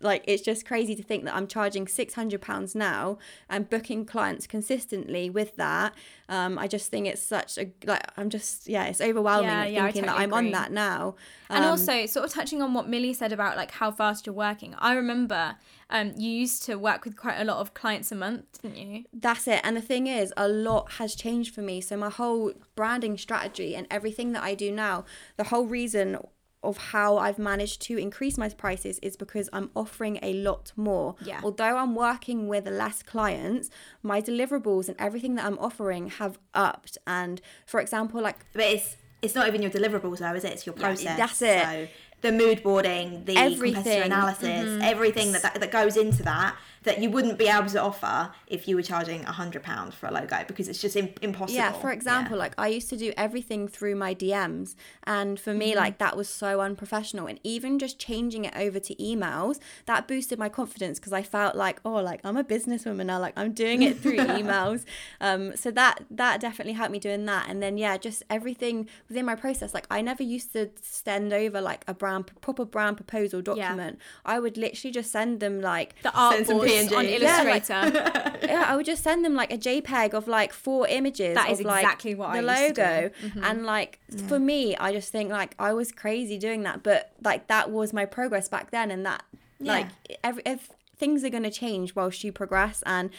Speaker 1: like it's just crazy to think that I'm charging 600 pounds now and booking clients consistently with that um I just think it's such a like I'm just yeah it's overwhelming
Speaker 2: Yeah, yeah,
Speaker 1: thinking that I'm on that now
Speaker 2: and
Speaker 1: Um,
Speaker 2: also sort of touching on what Millie said about like how fast you're working. I remember um you used to work with quite a lot of clients a month, didn't you?
Speaker 1: That's it. And the thing is, a lot has changed for me. So my whole branding strategy and everything that I do now, the whole reason of how I've managed to increase my prices is because I'm offering a lot more.
Speaker 2: Yeah.
Speaker 1: Although I'm working with less clients, my deliverables and everything that I'm offering have upped. And for example, like
Speaker 3: But it's it's not even your deliverables though, is it? It's your process.
Speaker 1: that's it.
Speaker 3: So the mood boarding, the
Speaker 1: Everything.
Speaker 3: competitor analysis, mm-hmm. everything that, that that goes into that that you wouldn't be able to offer if you were charging a hundred pounds for a logo because it's just im- impossible.
Speaker 1: Yeah, for example, like I used to do everything through my DMs, and for me, like that was so unprofessional. And even just changing it over to emails, that boosted my confidence because I felt like, oh, like I'm a businesswoman now, like I'm doing it through <laughs> emails. Um, so that that definitely helped me doing that. And then yeah, just everything within my process. Like I never used to send over like a brand proper brand proposal document. I would literally just send them like
Speaker 2: The art
Speaker 3: Send some
Speaker 2: boards on
Speaker 3: Yeah,
Speaker 1: like-
Speaker 2: Illustrator. <laughs>
Speaker 1: yeah, I would just send them like a JPEG of like four images.
Speaker 2: That is
Speaker 1: of, like,
Speaker 2: exactly what
Speaker 1: the
Speaker 2: I used to
Speaker 1: logo.
Speaker 2: do. Mm-hmm.
Speaker 1: And like for me, I just think like I was crazy doing that, but like that was my progress back then, and that like every if things are gonna change whilst you progress, and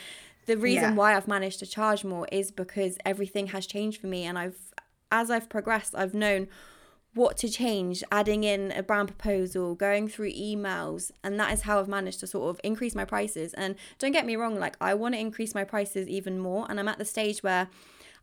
Speaker 1: the reason
Speaker 3: Yeah.
Speaker 1: why I've managed to charge more is because everything has changed for me, and I've as I've progressed, I've known what to change, adding in a brand proposal, going through emails, and that is how I've managed to sort of increase my prices. And don't get me wrong, like I want to increase my prices even more, and I'm at the stage where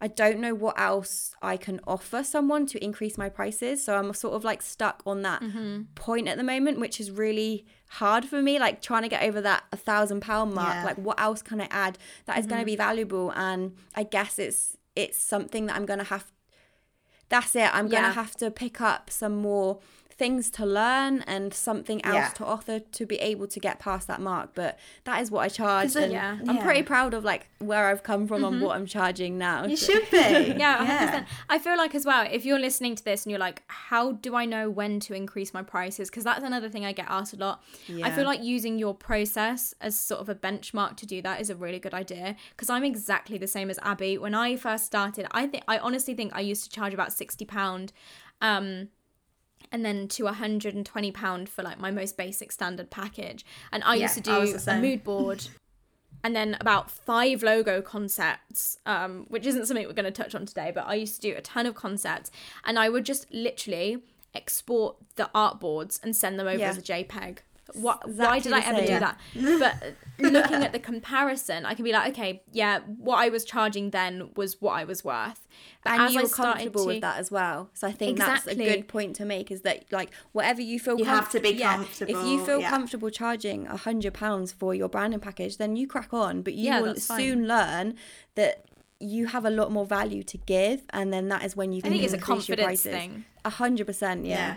Speaker 1: I don't know what else I can offer someone to increase my prices. So I'm sort of like stuck on that mm-hmm. point at the moment, which is really hard for me, like trying to get over that a thousand pound mark.
Speaker 3: Yeah.
Speaker 1: Like what else can I add that is going to be mm-hmm. valuable? And I guess it's it's something that I'm going to have that's it. I'm
Speaker 2: Yeah.
Speaker 1: gonna have to pick up some more things to learn and something else
Speaker 3: Yeah.
Speaker 1: to offer to be able to get past that mark. But that is what I charge. And
Speaker 2: Yeah.
Speaker 1: I'm
Speaker 3: yeah.
Speaker 1: pretty proud of like where I've come from and what I'm charging now.
Speaker 3: You should be. <laughs>
Speaker 2: Yeah, 100%. I feel like as well, if you're listening to this and you're like, how do I know when to increase my prices? Because that's another thing I get asked a lot. I feel like using your process as sort of a benchmark to do that is a really good idea. Because I'm exactly the same as Abby. When I first started, I think I honestly think I used to charge about sixty pound, um, and then to 120 pound for like my most basic standard package. And I
Speaker 3: Yeah,
Speaker 2: used to do a mood board and then about five logo concepts, um, which isn't something we're going to touch on today, but I used to do a ton of concepts, and I would just literally export the art boards and send them over
Speaker 1: Yeah.
Speaker 2: as a JPEG. What, why
Speaker 1: exactly
Speaker 2: did I ever
Speaker 1: same.
Speaker 2: do that? <laughs> But looking at the comparison, I can be like, okay, yeah, what I was charging then was what I was worth. But
Speaker 1: and
Speaker 2: as
Speaker 1: you're
Speaker 2: started
Speaker 1: comfortable
Speaker 2: to,
Speaker 1: with that as well. So I think that's a good point to make is that like whatever you feel
Speaker 3: You have to be comfortable.
Speaker 1: If you feel
Speaker 3: yeah.
Speaker 1: comfortable charging a hundred pounds for your branding package, then you crack on. But you
Speaker 2: Yeah,
Speaker 1: will
Speaker 2: that's fine.
Speaker 1: soon learn that you have a lot more value to give, and then that is when you
Speaker 2: I
Speaker 1: can
Speaker 2: think it's a
Speaker 1: increase your
Speaker 2: confidence
Speaker 1: prices.
Speaker 2: thing.
Speaker 1: A hundred percent,
Speaker 3: Yeah.
Speaker 1: yeah.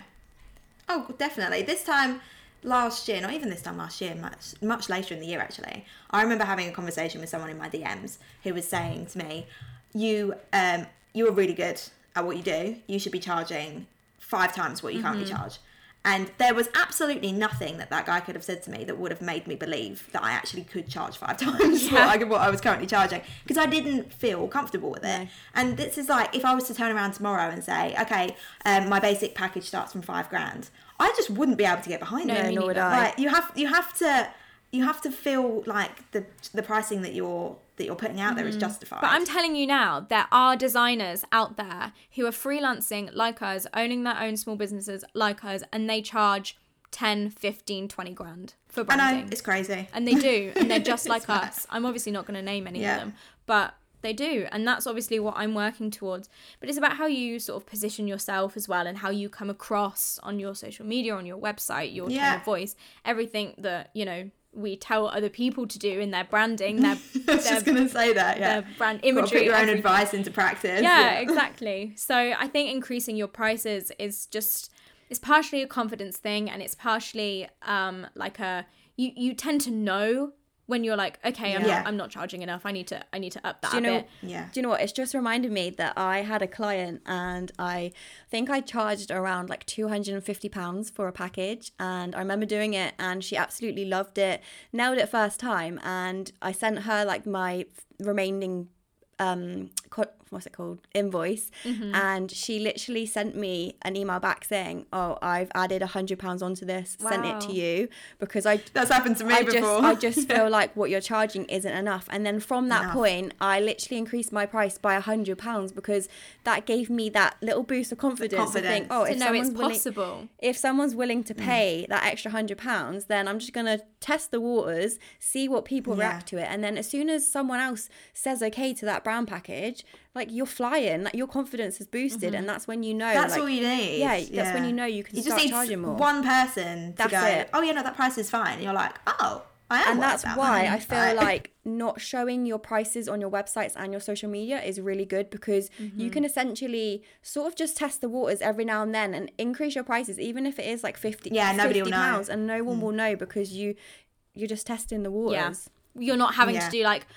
Speaker 3: Oh, definitely. This time last year, not even this time last year, much much later in the year actually. I remember having a conversation with someone in my DMs who was saying to me, "You um you are really good at what you do. You should be charging five times what you currently charge." And there was absolutely nothing that that guy could have said to me that would have made me believe that I actually could charge five <laughs> times what, I, what I was currently charging because I didn't feel comfortable with it. And this is like if I was to turn around tomorrow and say, okay, um, my basic package starts from five grand, I just wouldn't be able to get behind
Speaker 2: No,
Speaker 3: it.
Speaker 1: nor would. I.
Speaker 3: Like you have you have to you have to feel like the the pricing that you're that you're putting out there is mm. justified.
Speaker 2: But I'm telling you now, there are designers out there who are freelancing like us, owning their own small businesses like us, and they charge 10, 15, 20 grand for
Speaker 3: I
Speaker 2: branding.
Speaker 3: know it's crazy.
Speaker 2: and they do, and they're <laughs> just like us. I'm obviously not going to name any
Speaker 3: Yeah.
Speaker 2: of them, but they do, and that's obviously what I'm working towards. But it's about how you sort of position yourself as well, and how you come across on your social media, on your website, your tone of voice, everything that you know we tell other people to do in their branding, their, <laughs>
Speaker 3: I was
Speaker 2: their,
Speaker 3: just gonna say that. Yeah.
Speaker 2: brand imagery,
Speaker 3: put your own
Speaker 2: everything.
Speaker 3: advice into practice.
Speaker 2: Yeah, <laughs> exactly. So I think increasing your prices is just it's partially a confidence thing and it's partially um like a you you tend to know when you're like okay I'm,
Speaker 3: Yeah.
Speaker 2: not, I'm not charging enough I need to I need to up that
Speaker 1: Do you
Speaker 2: a
Speaker 1: know?
Speaker 2: bit
Speaker 3: Yeah.
Speaker 1: Do you know what? It's just reminded me that I had a client and I think I charged around like two hundred and fifty pounds for a package, and I remember doing it, and she absolutely loved it, nailed it first time, and I sent her like my remaining um co- what's it called invoice
Speaker 2: Mm-hmm.
Speaker 1: and she literally sent me an email back saying oh i've added a hundred pounds onto this sent it to you because i
Speaker 3: That's happened to me
Speaker 1: I
Speaker 3: before.
Speaker 1: just, I just <laughs> feel like what you're charging isn't enough. And then from that
Speaker 3: Enough.
Speaker 1: point, I literally increased my price by a hundred pounds because that gave me that little boost of confidence, to think, oh,
Speaker 2: to
Speaker 1: if someone's
Speaker 2: it's
Speaker 1: willing,
Speaker 2: possible
Speaker 1: if someone's willing
Speaker 3: Mm.
Speaker 1: to pay that extra hundred pounds, then I'm just gonna test the waters, see what people
Speaker 3: Yeah.
Speaker 1: react to it, and then as soon as someone else says okay to that brown package, like you're flying, like your confidence is boosted, and that's when you know
Speaker 3: That's
Speaker 1: like,
Speaker 3: all you need.
Speaker 1: Yeah, that's when you know you can
Speaker 3: you
Speaker 1: start
Speaker 3: just need
Speaker 1: charging more.
Speaker 3: One person to
Speaker 1: That's
Speaker 3: go.
Speaker 1: it.
Speaker 3: Oh yeah, no, that price is fine. And you're like, oh, I am.
Speaker 1: and
Speaker 3: worth
Speaker 1: that's
Speaker 3: that
Speaker 1: why
Speaker 3: money."
Speaker 1: I feel like not showing your prices on your websites and your social media is really good because
Speaker 3: Mm-hmm.
Speaker 1: you can essentially sort of just test the waters every now and then and increase your prices even if it is like 50
Speaker 3: Yeah, nobody will
Speaker 1: 50
Speaker 3: know. Mm.
Speaker 1: pounds and no one will know because you you're just testing the waters Yeah.
Speaker 2: you're not having
Speaker 3: Yeah.
Speaker 2: to do like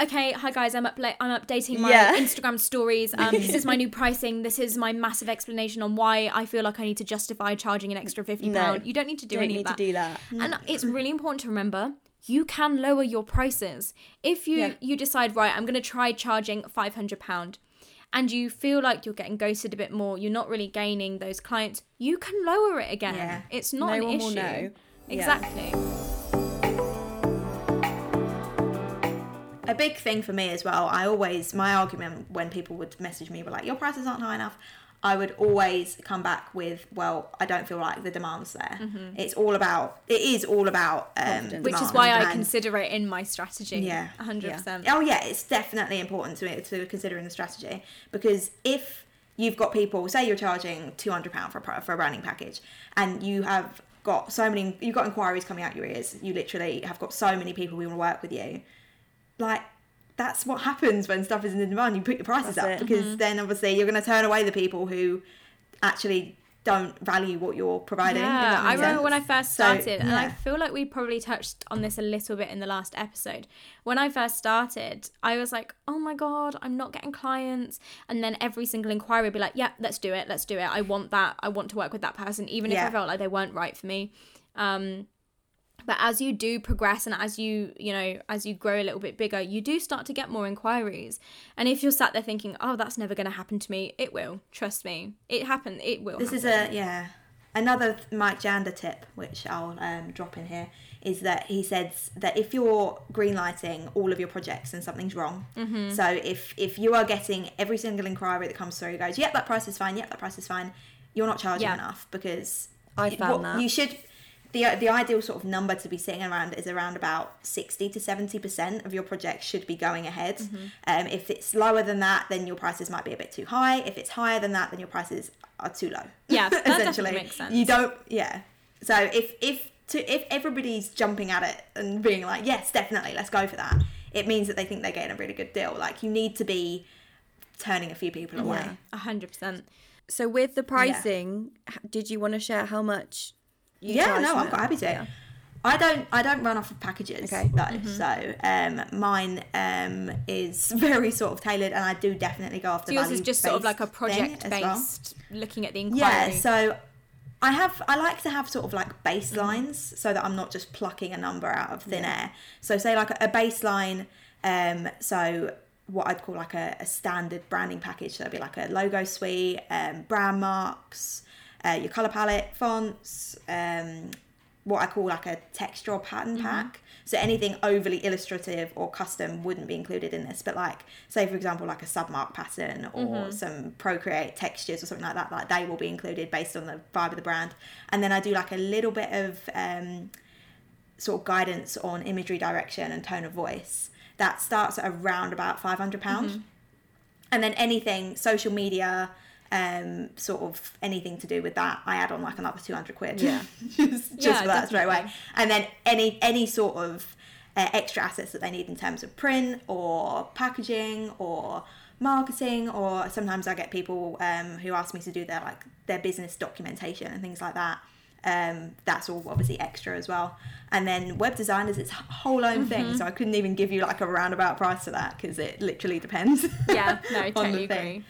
Speaker 2: okay hi guys i'm upla- i'm updating my
Speaker 1: Yeah.
Speaker 2: instagram stories um this is my new <laughs> pricing this is my massive explanation on why i feel like i need to justify charging an extra 50 pound. No. you don't need to do any of that
Speaker 1: to do that
Speaker 2: And it's really important to remember you can lower your prices. If you
Speaker 1: Yeah.
Speaker 2: you decide right, I'm going to try charging 500 pound and you feel like you're getting ghosted a bit more, you're not really gaining those clients, you can lower it again.
Speaker 3: Yeah.
Speaker 2: It's not
Speaker 1: No
Speaker 2: an
Speaker 1: one
Speaker 2: issue.
Speaker 1: will know. Yeah.
Speaker 2: Exactly.
Speaker 3: A big thing for me as well. I always my argument when people would message me were like, "Your prices aren't high enough." I would always come back with, "Well, I don't feel like the demand's there." It's all about. It is all about um,
Speaker 2: Which is why I
Speaker 3: and-
Speaker 2: consider it in my strategy.
Speaker 3: Yeah.
Speaker 2: 100%.
Speaker 3: Oh yeah, it's definitely important to to considering the strategy because if you've got people, say you're charging two hundred pound for a for a branding package, and you have got so many, you've got inquiries coming out your ears. You literally have got so many people who want to work with you. Like that's what happens when stuff is in demand. You put your prices
Speaker 1: That's
Speaker 3: up
Speaker 1: it.
Speaker 3: because then obviously you're going to turn away the people who actually don't value what you're providing.
Speaker 2: Yeah, I remember
Speaker 3: sense.
Speaker 2: when I first
Speaker 3: So,
Speaker 2: started, and I feel like we probably touched on this a little bit in the last episode. When I first started, I was like, oh my God, I'm not getting clients. And then every single inquiry would be like, yeah, let's do it, let's do it. I want that. I want to work with that person, even if
Speaker 3: Yeah.
Speaker 2: I felt like they weren't right for me. Um, but as you do progress and as you you know as you grow a little bit bigger you do start to get more inquiries and if you're sat there thinking oh that's never going to happen to me it will trust me it happened it will
Speaker 3: This is a yeah. Another Mike Janda tip, which I'll um, drop in here, is that he says that if you're greenlighting all of your projects and something's wrong,
Speaker 2: Mm-hmm.
Speaker 3: so if if you are getting every single inquiry that comes through goes, yep, that price is fine, yep, that price is fine, you're not charging
Speaker 2: Yeah.
Speaker 3: enough because
Speaker 1: I found that.
Speaker 3: you should. The, the ideal sort of number to be sitting around is around about 60 to 70% of your project should be going ahead.
Speaker 2: Mm-hmm.
Speaker 3: Um, if it's lower than that, then your prices might be a bit too high. If it's higher than that, then your prices are too low.
Speaker 2: Yeah, that <laughs>
Speaker 3: essentially.
Speaker 2: makes sense.
Speaker 3: You don't, yeah. So if if to if everybody's jumping at it and being like, yes, definitely, let's go for that, it means that they think they're getting a really good deal. Like you need to be turning a few people away.
Speaker 1: Yeah.
Speaker 2: A hundred percent.
Speaker 1: So with the pricing, h did you want to share how much?
Speaker 3: Yeah, no, I'm
Speaker 1: it?
Speaker 3: quite happy to.
Speaker 1: Yeah.
Speaker 3: I don't I don't run off of packages
Speaker 1: Okay.
Speaker 3: though. So um mine um is <laughs> very sort of tailored and I do definitely go after
Speaker 2: So yours is just sort of like a project
Speaker 3: well.
Speaker 2: based, looking at the inquiry.
Speaker 3: Yeah, so I have I like to have sort of like
Speaker 2: Mm-hmm.
Speaker 3: baselines so that I'm not just plucking a number out of thin air. So say like a baseline um so what I'd call like a, a standard branding package. So it'd be like a logo suite, um, brand marks, uh, your color palette, fonts, um, what I call like a texture or pattern
Speaker 2: Mm-hmm.
Speaker 3: pack. So anything overly illustrative or custom wouldn't be included in this. But like, say for example, like a submark pattern or
Speaker 2: Mm-hmm.
Speaker 3: some Procreate textures or something like that, like they will be included based on the vibe of the brand. And then I do like a little bit of um, sort of guidance on imagery direction and tone of voice. That starts at around about five hundred pounds
Speaker 2: Mm-hmm.
Speaker 3: and then anything social media um sort of anything to do with that i add on like another 200 quid
Speaker 1: Yeah. <laughs>
Speaker 3: just just
Speaker 2: Yeah,
Speaker 3: for that straight away and then any any sort of uh, extra assets that they need in terms of print or packaging or marketing or sometimes i get people um who ask me to do their like their business documentation and things like that um that's all obviously extra as well and then web design is its whole own thing
Speaker 2: Mm-hmm.
Speaker 3: so i couldn't even give you like a roundabout price for that because it literally depends
Speaker 2: yeah, no, <laughs> totally
Speaker 3: thing.
Speaker 2: agree.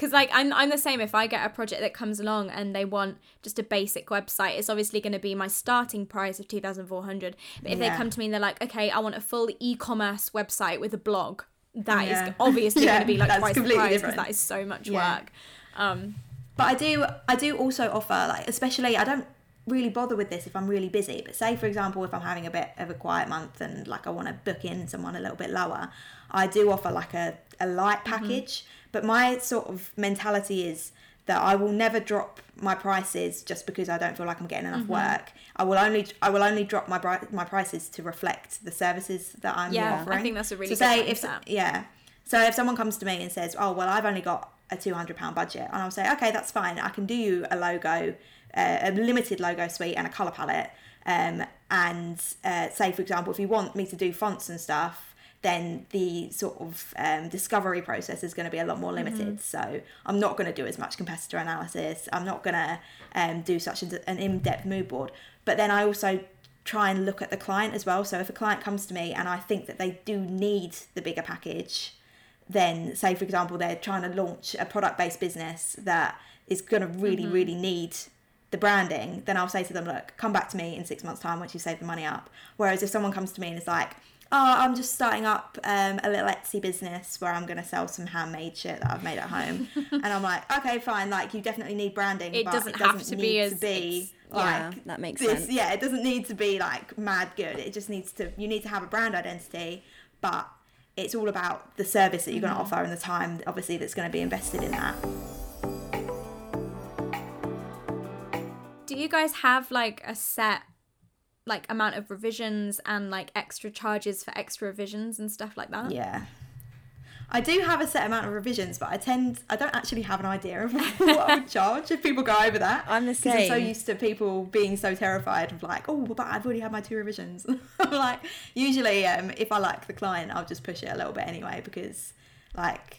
Speaker 2: Because like I'm, I'm the same. If I get a project that comes along and they want just a basic website, it's obviously going to be my starting price of two thousand four hundred. But if they come to me and they're like, okay, I want a full e-commerce website with a blog, that is
Speaker 3: Yeah.
Speaker 2: obviously
Speaker 3: Yeah,
Speaker 2: going to be like twice the price because that is so much
Speaker 3: Yeah.
Speaker 2: work. Um,
Speaker 3: But I do I do also offer like especially I don't really bother with this if I'm really busy. But say for example if I'm having a bit of a quiet month and like I want to book in someone a little bit lower, I do offer like a, a light package. But my sort of mentality is that I will never drop my prices just because I don't feel like I'm getting enough work. I will only I will only drop my bri- my prices to reflect the services that I'm offering.
Speaker 2: Yeah, I think that's a really
Speaker 3: so say if yeah. So if someone comes to me and says, "Oh, well, I've only got a two hundred pound budget," and I'll say, "Okay, that's fine. I can do you a logo, uh, a limited logo suite, and a color palette." Um, and uh, say, for example, if you want me to do fonts and stuff, then the sort of um, discovery process is going to be a lot more limited. So I'm not going to do as much competitor analysis. I'm not going to um, do such an in-depth mood board. But then I also try and look at the client as well. So if a client comes to me and I think that they do need the bigger package, then say for example they're trying to launch a product-based business that is going to really really need the branding then i'll say to them look come back to me in six months time once you save the money up whereas if someone comes to me and is like i'm just starting up um, a little etsy business where i'm going to sell some handmade shit that i've made at home. <laughs> And i'm like okay fine like you definitely need branding
Speaker 2: It doesn't
Speaker 3: it
Speaker 2: have
Speaker 3: doesn't
Speaker 2: to be
Speaker 3: need
Speaker 2: as-
Speaker 3: to be
Speaker 2: it's-
Speaker 1: Yeah, that makes
Speaker 3: this,
Speaker 1: sense.
Speaker 3: yeah it doesn't need to be like mad good. It just needs to you need to have a brand identity but it's all about the service that you're going to offer and the time obviously that's going to be invested in that.
Speaker 2: Do you guys have like a set like amount of revisions and like extra charges for extra revisions and stuff like that?
Speaker 3: yeah I do have a set amount of revisions, but I tend I don't actually have an idea of <laughs> what I would <laughs> charge if people go over that.
Speaker 1: I'm the
Speaker 3: 'Cause I'm so used to people being so terrified of like, oh, but I've already had my two revisions. <laughs> Like, usually, um, if I like the client, I'll just push it a little bit anyway because, like,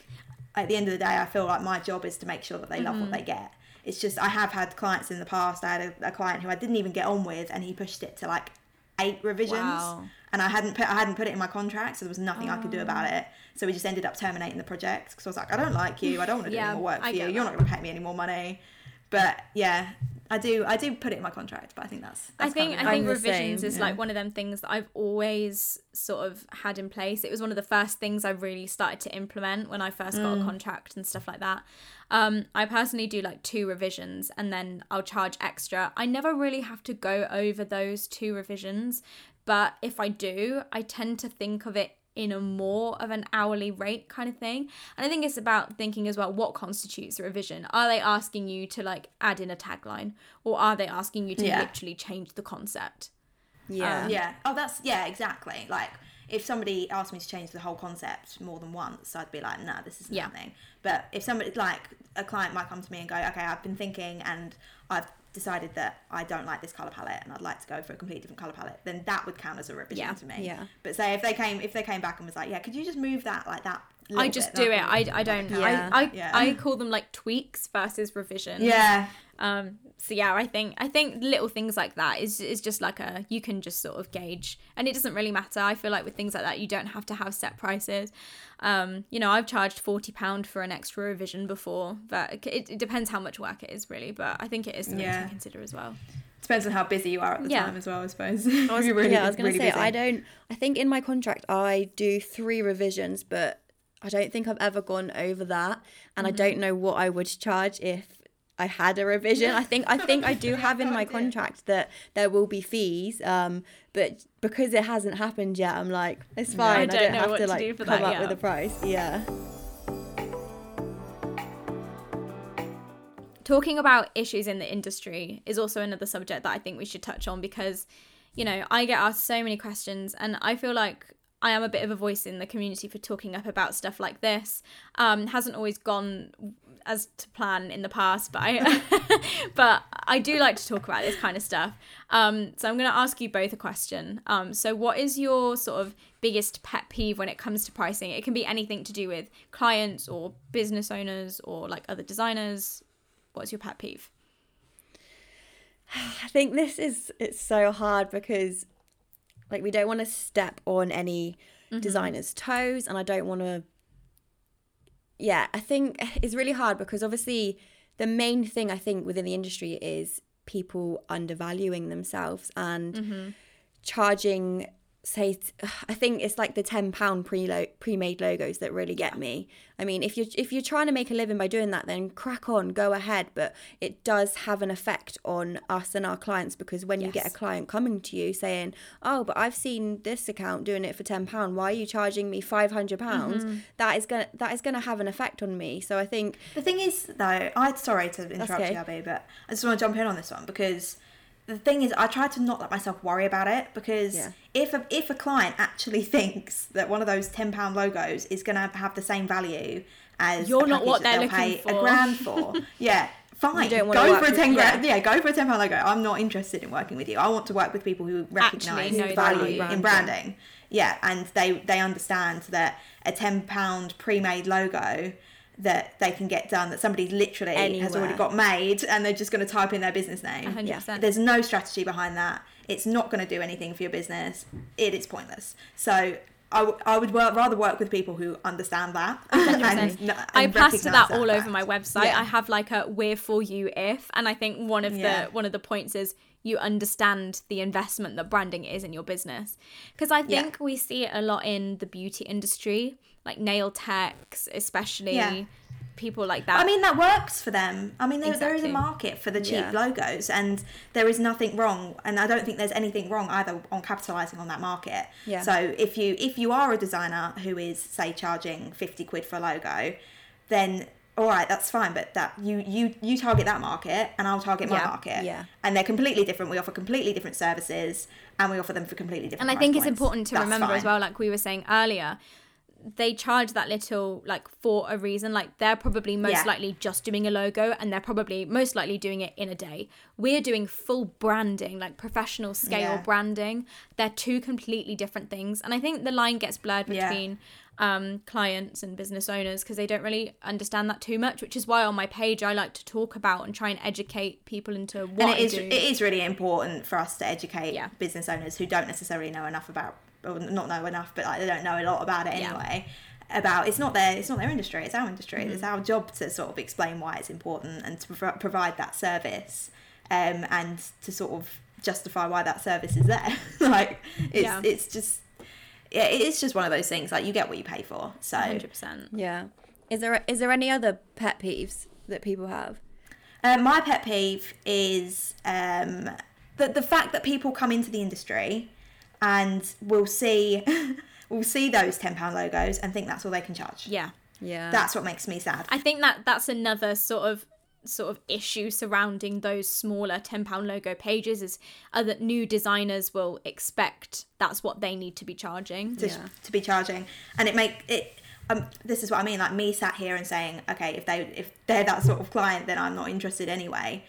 Speaker 3: at the end of the day, I feel like my job is to make sure that they love what they get. It's just I have had clients in the past. I had a, a client who I didn't even get on with, and he pushed it to like eight revisions,
Speaker 2: Wow.
Speaker 3: and I hadn't put I hadn't put it in my contract, so there was nothing I could do oh. about it. So we just ended up terminating the project because I was like, I don't like you. I don't want to do
Speaker 2: Yeah,
Speaker 3: any more work for you.
Speaker 2: get
Speaker 3: You're not going to pay me any more money. But yeah, I do I do put it in my contract, but I think that's,
Speaker 2: I think
Speaker 3: kind
Speaker 2: I think revisions
Speaker 1: same,
Speaker 2: is
Speaker 3: yeah.
Speaker 2: like one of them things that I've always sort of had in place. It was one of the first things I really started to implement when I first got a mm. contract and stuff like that. Um, I personally do like two revisions and then I'll charge extra. I never really have to go over those two revisions, but if I do, I tend to think of it in a more of an hourly rate kind of thing. And I think it's about thinking as well what constitutes a revision. Are they asking you to like add in a tagline or are they asking you to
Speaker 3: Yeah.
Speaker 2: literally change the concept?
Speaker 1: Yeah.
Speaker 3: Yeah. Oh, that's yeah, exactly. Like if somebody asked me to change the whole concept more than once, I'd be like, nah, this isn't
Speaker 2: Yeah.
Speaker 3: happening. But if somebody like a client might come to me and go, okay, I've been thinking and I've decided that I don't like this color palette and I'd like to go for a completely different color palette, then that would count as a revision
Speaker 2: Yeah.
Speaker 3: to me.
Speaker 1: Yeah.
Speaker 3: But say if they came if they came back and was like, yeah, could you just move that like that?
Speaker 2: I just do it. I, I don't.
Speaker 1: Yeah.
Speaker 2: I I,
Speaker 3: Yeah.
Speaker 2: I call them like tweaks versus revisions.
Speaker 3: Yeah.
Speaker 2: Um. So yeah, I think I think little things like that is is just like a you can just sort of gauge, and it doesn't really matter. I feel like with things like that, you don't have to have set prices. Um. You know, I've charged forty pound for an extra revision before, but it, it depends how much work it is really. But I think it is something
Speaker 3: Yeah.
Speaker 2: to consider as well.
Speaker 3: Depends on how busy you are at the
Speaker 2: Yeah.
Speaker 3: time as well, I suppose.
Speaker 1: I was, <laughs>
Speaker 3: really-
Speaker 1: yeah, I was gonna
Speaker 3: really
Speaker 1: say
Speaker 3: busy.
Speaker 1: I don't. I think in my contract I do three revisions, but I don't think I've ever gone over that, and I
Speaker 3: Mm-hmm.
Speaker 1: don't know what I would charge if I had a revision. I think I think I do <laughs> have in my contract that there will be fees, um, but because it hasn't happened yet, I'm like it's fine. I
Speaker 2: don't
Speaker 1: don't,
Speaker 2: know
Speaker 1: have
Speaker 2: what
Speaker 1: to
Speaker 2: to
Speaker 1: like
Speaker 2: do for
Speaker 1: come
Speaker 2: that
Speaker 1: up with
Speaker 2: yet.
Speaker 1: a price. Yeah.
Speaker 2: talking about issues in the industry is also another subject that I think we should touch on because, you know, I get asked so many questions and I feel like I am a bit of a voice in the community for talking up about stuff like this. Um, hasn't always gone as to plan in the past, but I <laughs> but I do like to talk about this kind of stuff. Um, so I'm going to ask you both a question. Um, so what is your sort of biggest pet peeve when it comes to pricing? It can be anything to do with clients or business owners or like other designers. What's your pet peeve? <sighs>
Speaker 1: I think this is it's so hard because like we don't want to step on any mm-hmm. designers' toes and I don't want to yeah, I think <sighs> it's really hard because obviously the main thing I think within the industry is people undervaluing themselves and mm-hmm. charging say <sighs> I think it's like the 10 pound pre pre-made logos that really get me. I mean, if you're if you're trying to make a living by doing that then crack on, go ahead, but it does have an effect on us and our clients because when you get a client coming to you saying, "Oh, but I've seen this account doing it for 10 pound. Why are you charging me 500 pounds?" Mm-hmm. That is going to that is going to have an effect on me. So I think
Speaker 3: The thing is, though, I sorry to interrupt
Speaker 1: okay.
Speaker 3: you, Abby, but I just want to jump in on this one because the thing is, I try to not let myself worry about it because
Speaker 1: Yeah.
Speaker 3: if a, if a client actually <laughs> thinks that one of those ten pound logos is going to have the same value as
Speaker 2: You're not what they're
Speaker 3: they'll
Speaker 2: looking
Speaker 3: pay
Speaker 2: for.
Speaker 3: a grand <laughs> for, yeah. Fine, go for a ten grand.
Speaker 1: yeah.
Speaker 3: Yeah. go for a ten pound logo. I'm not interested in working with you. I want to work with people who recognise the value
Speaker 2: value.
Speaker 3: in branding. Yeah, and they they understand that a ten pound pre-made logo that they can get done that somebody literally has already got made and they're just going to type in their business name.
Speaker 2: 100%.
Speaker 3: There's no strategy behind that. It's not going to do anything for your business. It is pointless. So I, w- I would wor- rather work with people who understand that. and, and
Speaker 2: I plaster
Speaker 3: recognise
Speaker 2: that all over my website.
Speaker 3: Yeah.
Speaker 2: I have like a "We're for you if," and I think one of
Speaker 3: Yeah.
Speaker 2: the one of the points is you understand the investment that branding is in your business. Because I
Speaker 3: Yeah.
Speaker 2: think we see it a lot in the beauty industry, like nail techs, especially
Speaker 3: Yeah.
Speaker 2: people like that.
Speaker 3: I mean, that works for them. I mean, there, there is a market for the cheap
Speaker 1: Yeah.
Speaker 3: logos, and there is nothing wrong. And I don't think there's anything wrong either on capitalizing on that market.
Speaker 1: Yeah.
Speaker 3: So if you if you are a designer who is say charging fifty quid for a logo, then all right, that's fine. But that you you you target that market, and I'll target my
Speaker 2: Yeah.
Speaker 3: market.
Speaker 1: Yeah.
Speaker 3: And they're completely different. We offer completely different services, and we offer them for completely different.
Speaker 2: and I think it's
Speaker 3: points.
Speaker 2: important to
Speaker 3: That's
Speaker 2: remember as well, like we were saying earlier, they charge that little like for a reason. Like they're probably most
Speaker 3: Yeah.
Speaker 2: likely just doing a logo and they're probably most likely doing it in a day. We're doing full branding, like professional scale
Speaker 3: Yeah.
Speaker 2: branding. They're two completely different things. And I think the line gets blurred
Speaker 3: Yeah.
Speaker 2: between um, clients and business owners because they don't really understand that too much. Which is why on my page I like to talk about and try and educate people into what
Speaker 3: and it is it is really important for us to educate
Speaker 2: Yeah.
Speaker 3: business owners who don't necessarily know enough about or not know enough but like they don't know a lot about it
Speaker 2: Yeah.
Speaker 3: anyway about it's not their it's not their industry it's our industry
Speaker 2: Mm-hmm.
Speaker 3: it's our job to sort of explain why it's important and to pro- provide that service um, and to sort of justify why that service is there <laughs> like it's
Speaker 2: Yeah.
Speaker 3: it's just yeah, it's just one of those things like you get what you pay for so
Speaker 2: Hundred percent.
Speaker 1: Yeah. Is there is there any other pet peeves that people have?
Speaker 3: Um, my pet peeve is um, the the fact that people come into the industry and we'll see <laughs> we'll see those ten pound logos and think that's all they can charge.
Speaker 2: Yeah.
Speaker 1: Yeah.
Speaker 3: That's what makes me sad.
Speaker 2: I think that that's another sort of sort of issue surrounding those smaller 10 pound logo pages is other new designers will expect that's what they need to be charging
Speaker 3: to,
Speaker 1: Yeah.
Speaker 3: to be charging and it make it um, this is what I mean like me sat here and saying okay if they if they're that sort of client then I'm not interested anyway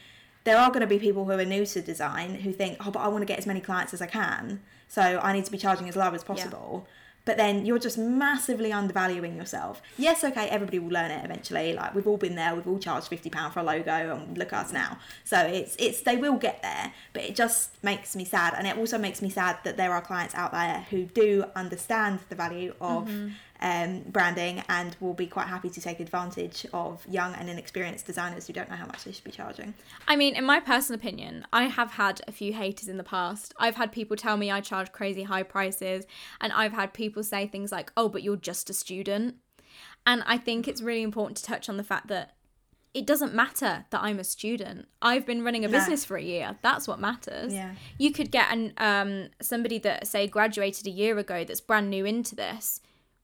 Speaker 3: there are going to be people who are new to design who think oh but I want to get as many clients as I can so I need to be charging as low as possible. But then you're just massively undervaluing yourself. Yes okay everybody will learn it eventually. Like we've all been there. We've all charged 50 pound for a logo and look at us now. So it's it's they will get there but it just makes me sad. And it also makes me sad that there are clients out there who do understand the value of mm-hmm. Um, branding and will be quite happy to take advantage of young and inexperienced designers who don't know how much they should be charging
Speaker 2: I mean, in my personal opinion, I have had a few haters in the past. I've had people tell me I charge crazy high prices, and I've had people say things like, oh, but you're just a student. And I think it's really important to touch on the fact that it doesn't matter that I'm a student. I've been running a
Speaker 3: No.
Speaker 2: business for a year. That's what matters.
Speaker 3: Yeah.
Speaker 2: You could get an um somebody that say graduated a year ago that's brand new into this,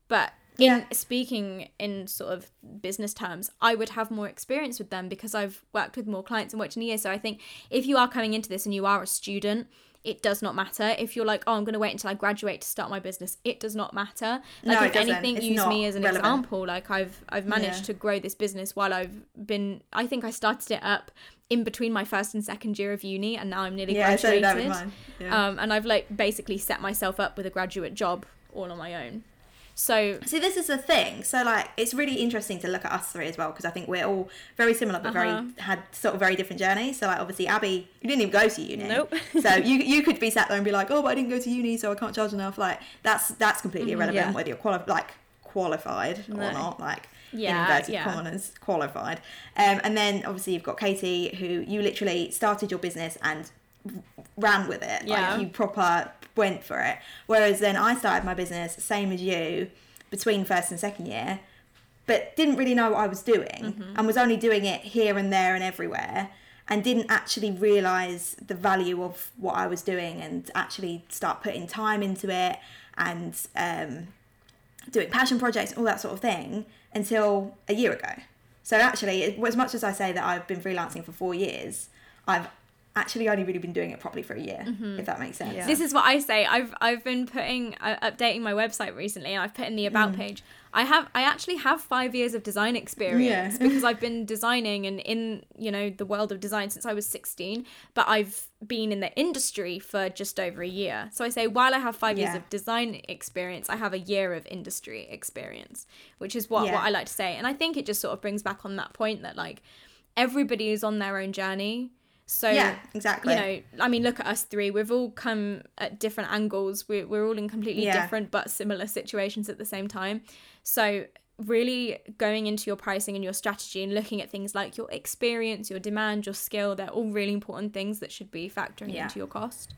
Speaker 2: but in speaking in sort of business terms, I would have more experience with them because I've worked with more clients and worked in a year. So I think if you are coming into this and you are a student, it does not matter. If you're like, oh, I'm going to wait until I graduate to start my business, it does not matter. Like
Speaker 3: No,
Speaker 2: if
Speaker 3: it doesn't.
Speaker 2: anything,
Speaker 3: It's
Speaker 2: use me as an
Speaker 3: relevant.
Speaker 2: example. Like I've I've managed
Speaker 3: Yeah.
Speaker 2: to grow this business while I've been. I think I started it up in between my first and second year of uni, and now I'm nearly
Speaker 3: yeah
Speaker 2: graduated.
Speaker 3: that with mine yeah.
Speaker 2: Um, and I've like basically set myself up with a graduate job all on my own. So
Speaker 3: See, this is the thing. So, like, it's really interesting to look at us three as well because I think we're all very similar, but
Speaker 2: Uh-huh.
Speaker 3: very had sort of very different journeys. So, like, obviously, Abby, you didn't even go to uni.
Speaker 2: Nope.
Speaker 3: so <laughs> you you could be sat there and be like, oh, but I didn't go to uni, so I can't charge enough. Like, that's that's completely irrelevant
Speaker 1: yeah.
Speaker 3: whether you're quali- like qualified or not. Like.
Speaker 2: Yeah,
Speaker 3: in inverted
Speaker 2: yeah.
Speaker 3: commas, qualified, um, and then obviously you've got Katie, who you literally started your business and ran with it.
Speaker 2: Yeah.
Speaker 3: Like you proper went for it. Whereas then I started my business, same as you, between first and second year, but didn't really know what I was doing and was only doing it here and there and everywhere and didn't actually realize the value of what I was doing and actually start putting time into it and um, doing passion projects and all that sort of thing until a year ago. So actually, as much as I say that I've been freelancing for four years, I've actually only really been doing it properly for a year, if that makes sense.
Speaker 1: Yeah.
Speaker 2: This is what I say. I've I've been putting uh, updating my website recently, and I've put in the
Speaker 3: Mm.
Speaker 2: about page. I have I actually have five years of design experience
Speaker 3: Yeah. <laughs>
Speaker 2: because I've been designing and in you know the world of design since I was sixteen. But I've been in the industry for just over a year. So I say while I have five years
Speaker 3: Yeah.
Speaker 2: of design experience, I have a year of industry experience, which is what
Speaker 3: Yeah.
Speaker 2: what I like to say. And I think it just sort of brings back on that point that like everybody is on their own journey. So
Speaker 3: Yeah, exactly.
Speaker 2: you know, I mean, look at us three. We've all come at different angles. We're, we're all in completely
Speaker 3: Yeah.
Speaker 2: different but similar situations at the same time. So, really going into your pricing and your strategy and looking at things like your experience, your demand, your skill, they're all really important things that should be factoring
Speaker 3: Yeah.
Speaker 2: into your cost.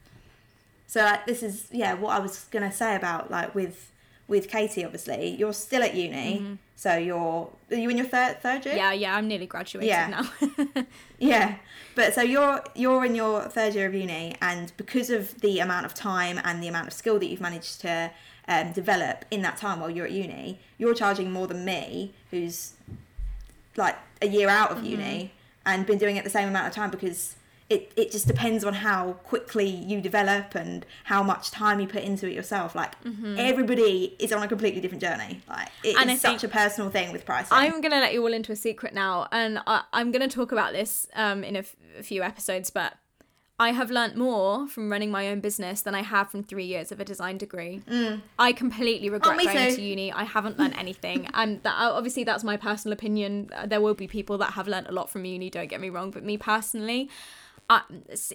Speaker 3: So like, this is yeah what I was gonna say about like with with Katie. Obviously, you're still at uni, so you're are you in your third third year?
Speaker 2: Yeah, yeah, I'm nearly graduated
Speaker 3: Yeah.
Speaker 2: now. <laughs>
Speaker 3: Yeah, but so you're you're in your third year of uni, and because of the amount of time and the amount of skill that you've managed to um, develop in that time while you're at uni, you're charging more than me, who's like a year out of uni and been doing it the same amount of time because. It, it just depends on how quickly you develop and how much time you put into it yourself. Like everybody is on a completely different journey. Like it
Speaker 2: And
Speaker 3: is such a personal thing with pricing.
Speaker 2: I'm gonna let you all into a secret now, and I, I'm gonna talk about this um, in a, f- a few episodes. But I have learnt more from running my own business than I have from three years of a design degree. I completely regret
Speaker 3: Mm. Oh,
Speaker 2: going
Speaker 3: too.
Speaker 2: to uni. I haven't learnt anything, <laughs> and that obviously that's my personal opinion. Uh, There will be people that have learnt a lot from uni. Don't get me wrong, but me personally, uh,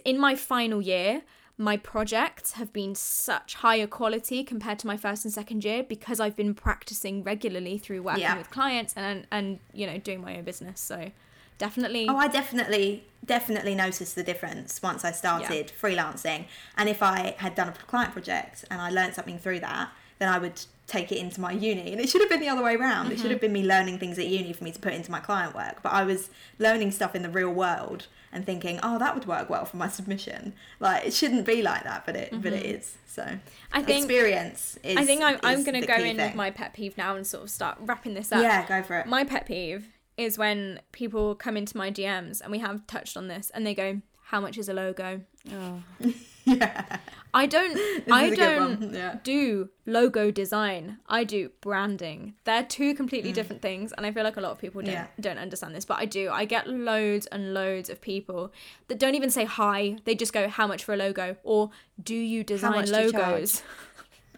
Speaker 2: in my final year, my projects have been such higher quality compared to my first and second year because I've been practicing regularly through working
Speaker 3: Yeah.
Speaker 2: with clients and and you know doing my own business. So definitely,
Speaker 3: Oh, I definitely, definitely noticed the difference once I started freelancing. And if I had done a client project and I learned something through that, then I would take it into my uni. And it should have been the other way around. It should mm-hmm. have been me learning things at uni for me to put into my client work. But I was learning stuff in the real world and thinking, oh, that would work well for my submission. Like it shouldn't be like that, but it, but it mm-hmm. is. So
Speaker 2: I think-
Speaker 3: experience is.
Speaker 2: I think I'm, I'm going to go in
Speaker 3: thing.
Speaker 2: with my pet peeve now and sort of start wrapping this up.
Speaker 3: Yeah, go for it.
Speaker 2: My pet peeve is when people come into my DMs and we have touched on this and they go, "How much is a logo?"
Speaker 1: Oh. <laughs> <laughs>
Speaker 3: yeah.
Speaker 2: I don't. <laughs>
Speaker 3: This
Speaker 2: I
Speaker 3: is a good
Speaker 2: don't
Speaker 3: yeah.
Speaker 2: do logo design. I do branding. They're two completely
Speaker 3: Mm.
Speaker 2: different things, and I feel like a lot of people don't
Speaker 3: Yeah.
Speaker 2: don't understand this. But I do. I get loads and loads of people that don't even say hi. They just go, "How much for a logo?" or "Do you design
Speaker 1: you
Speaker 2: logos?"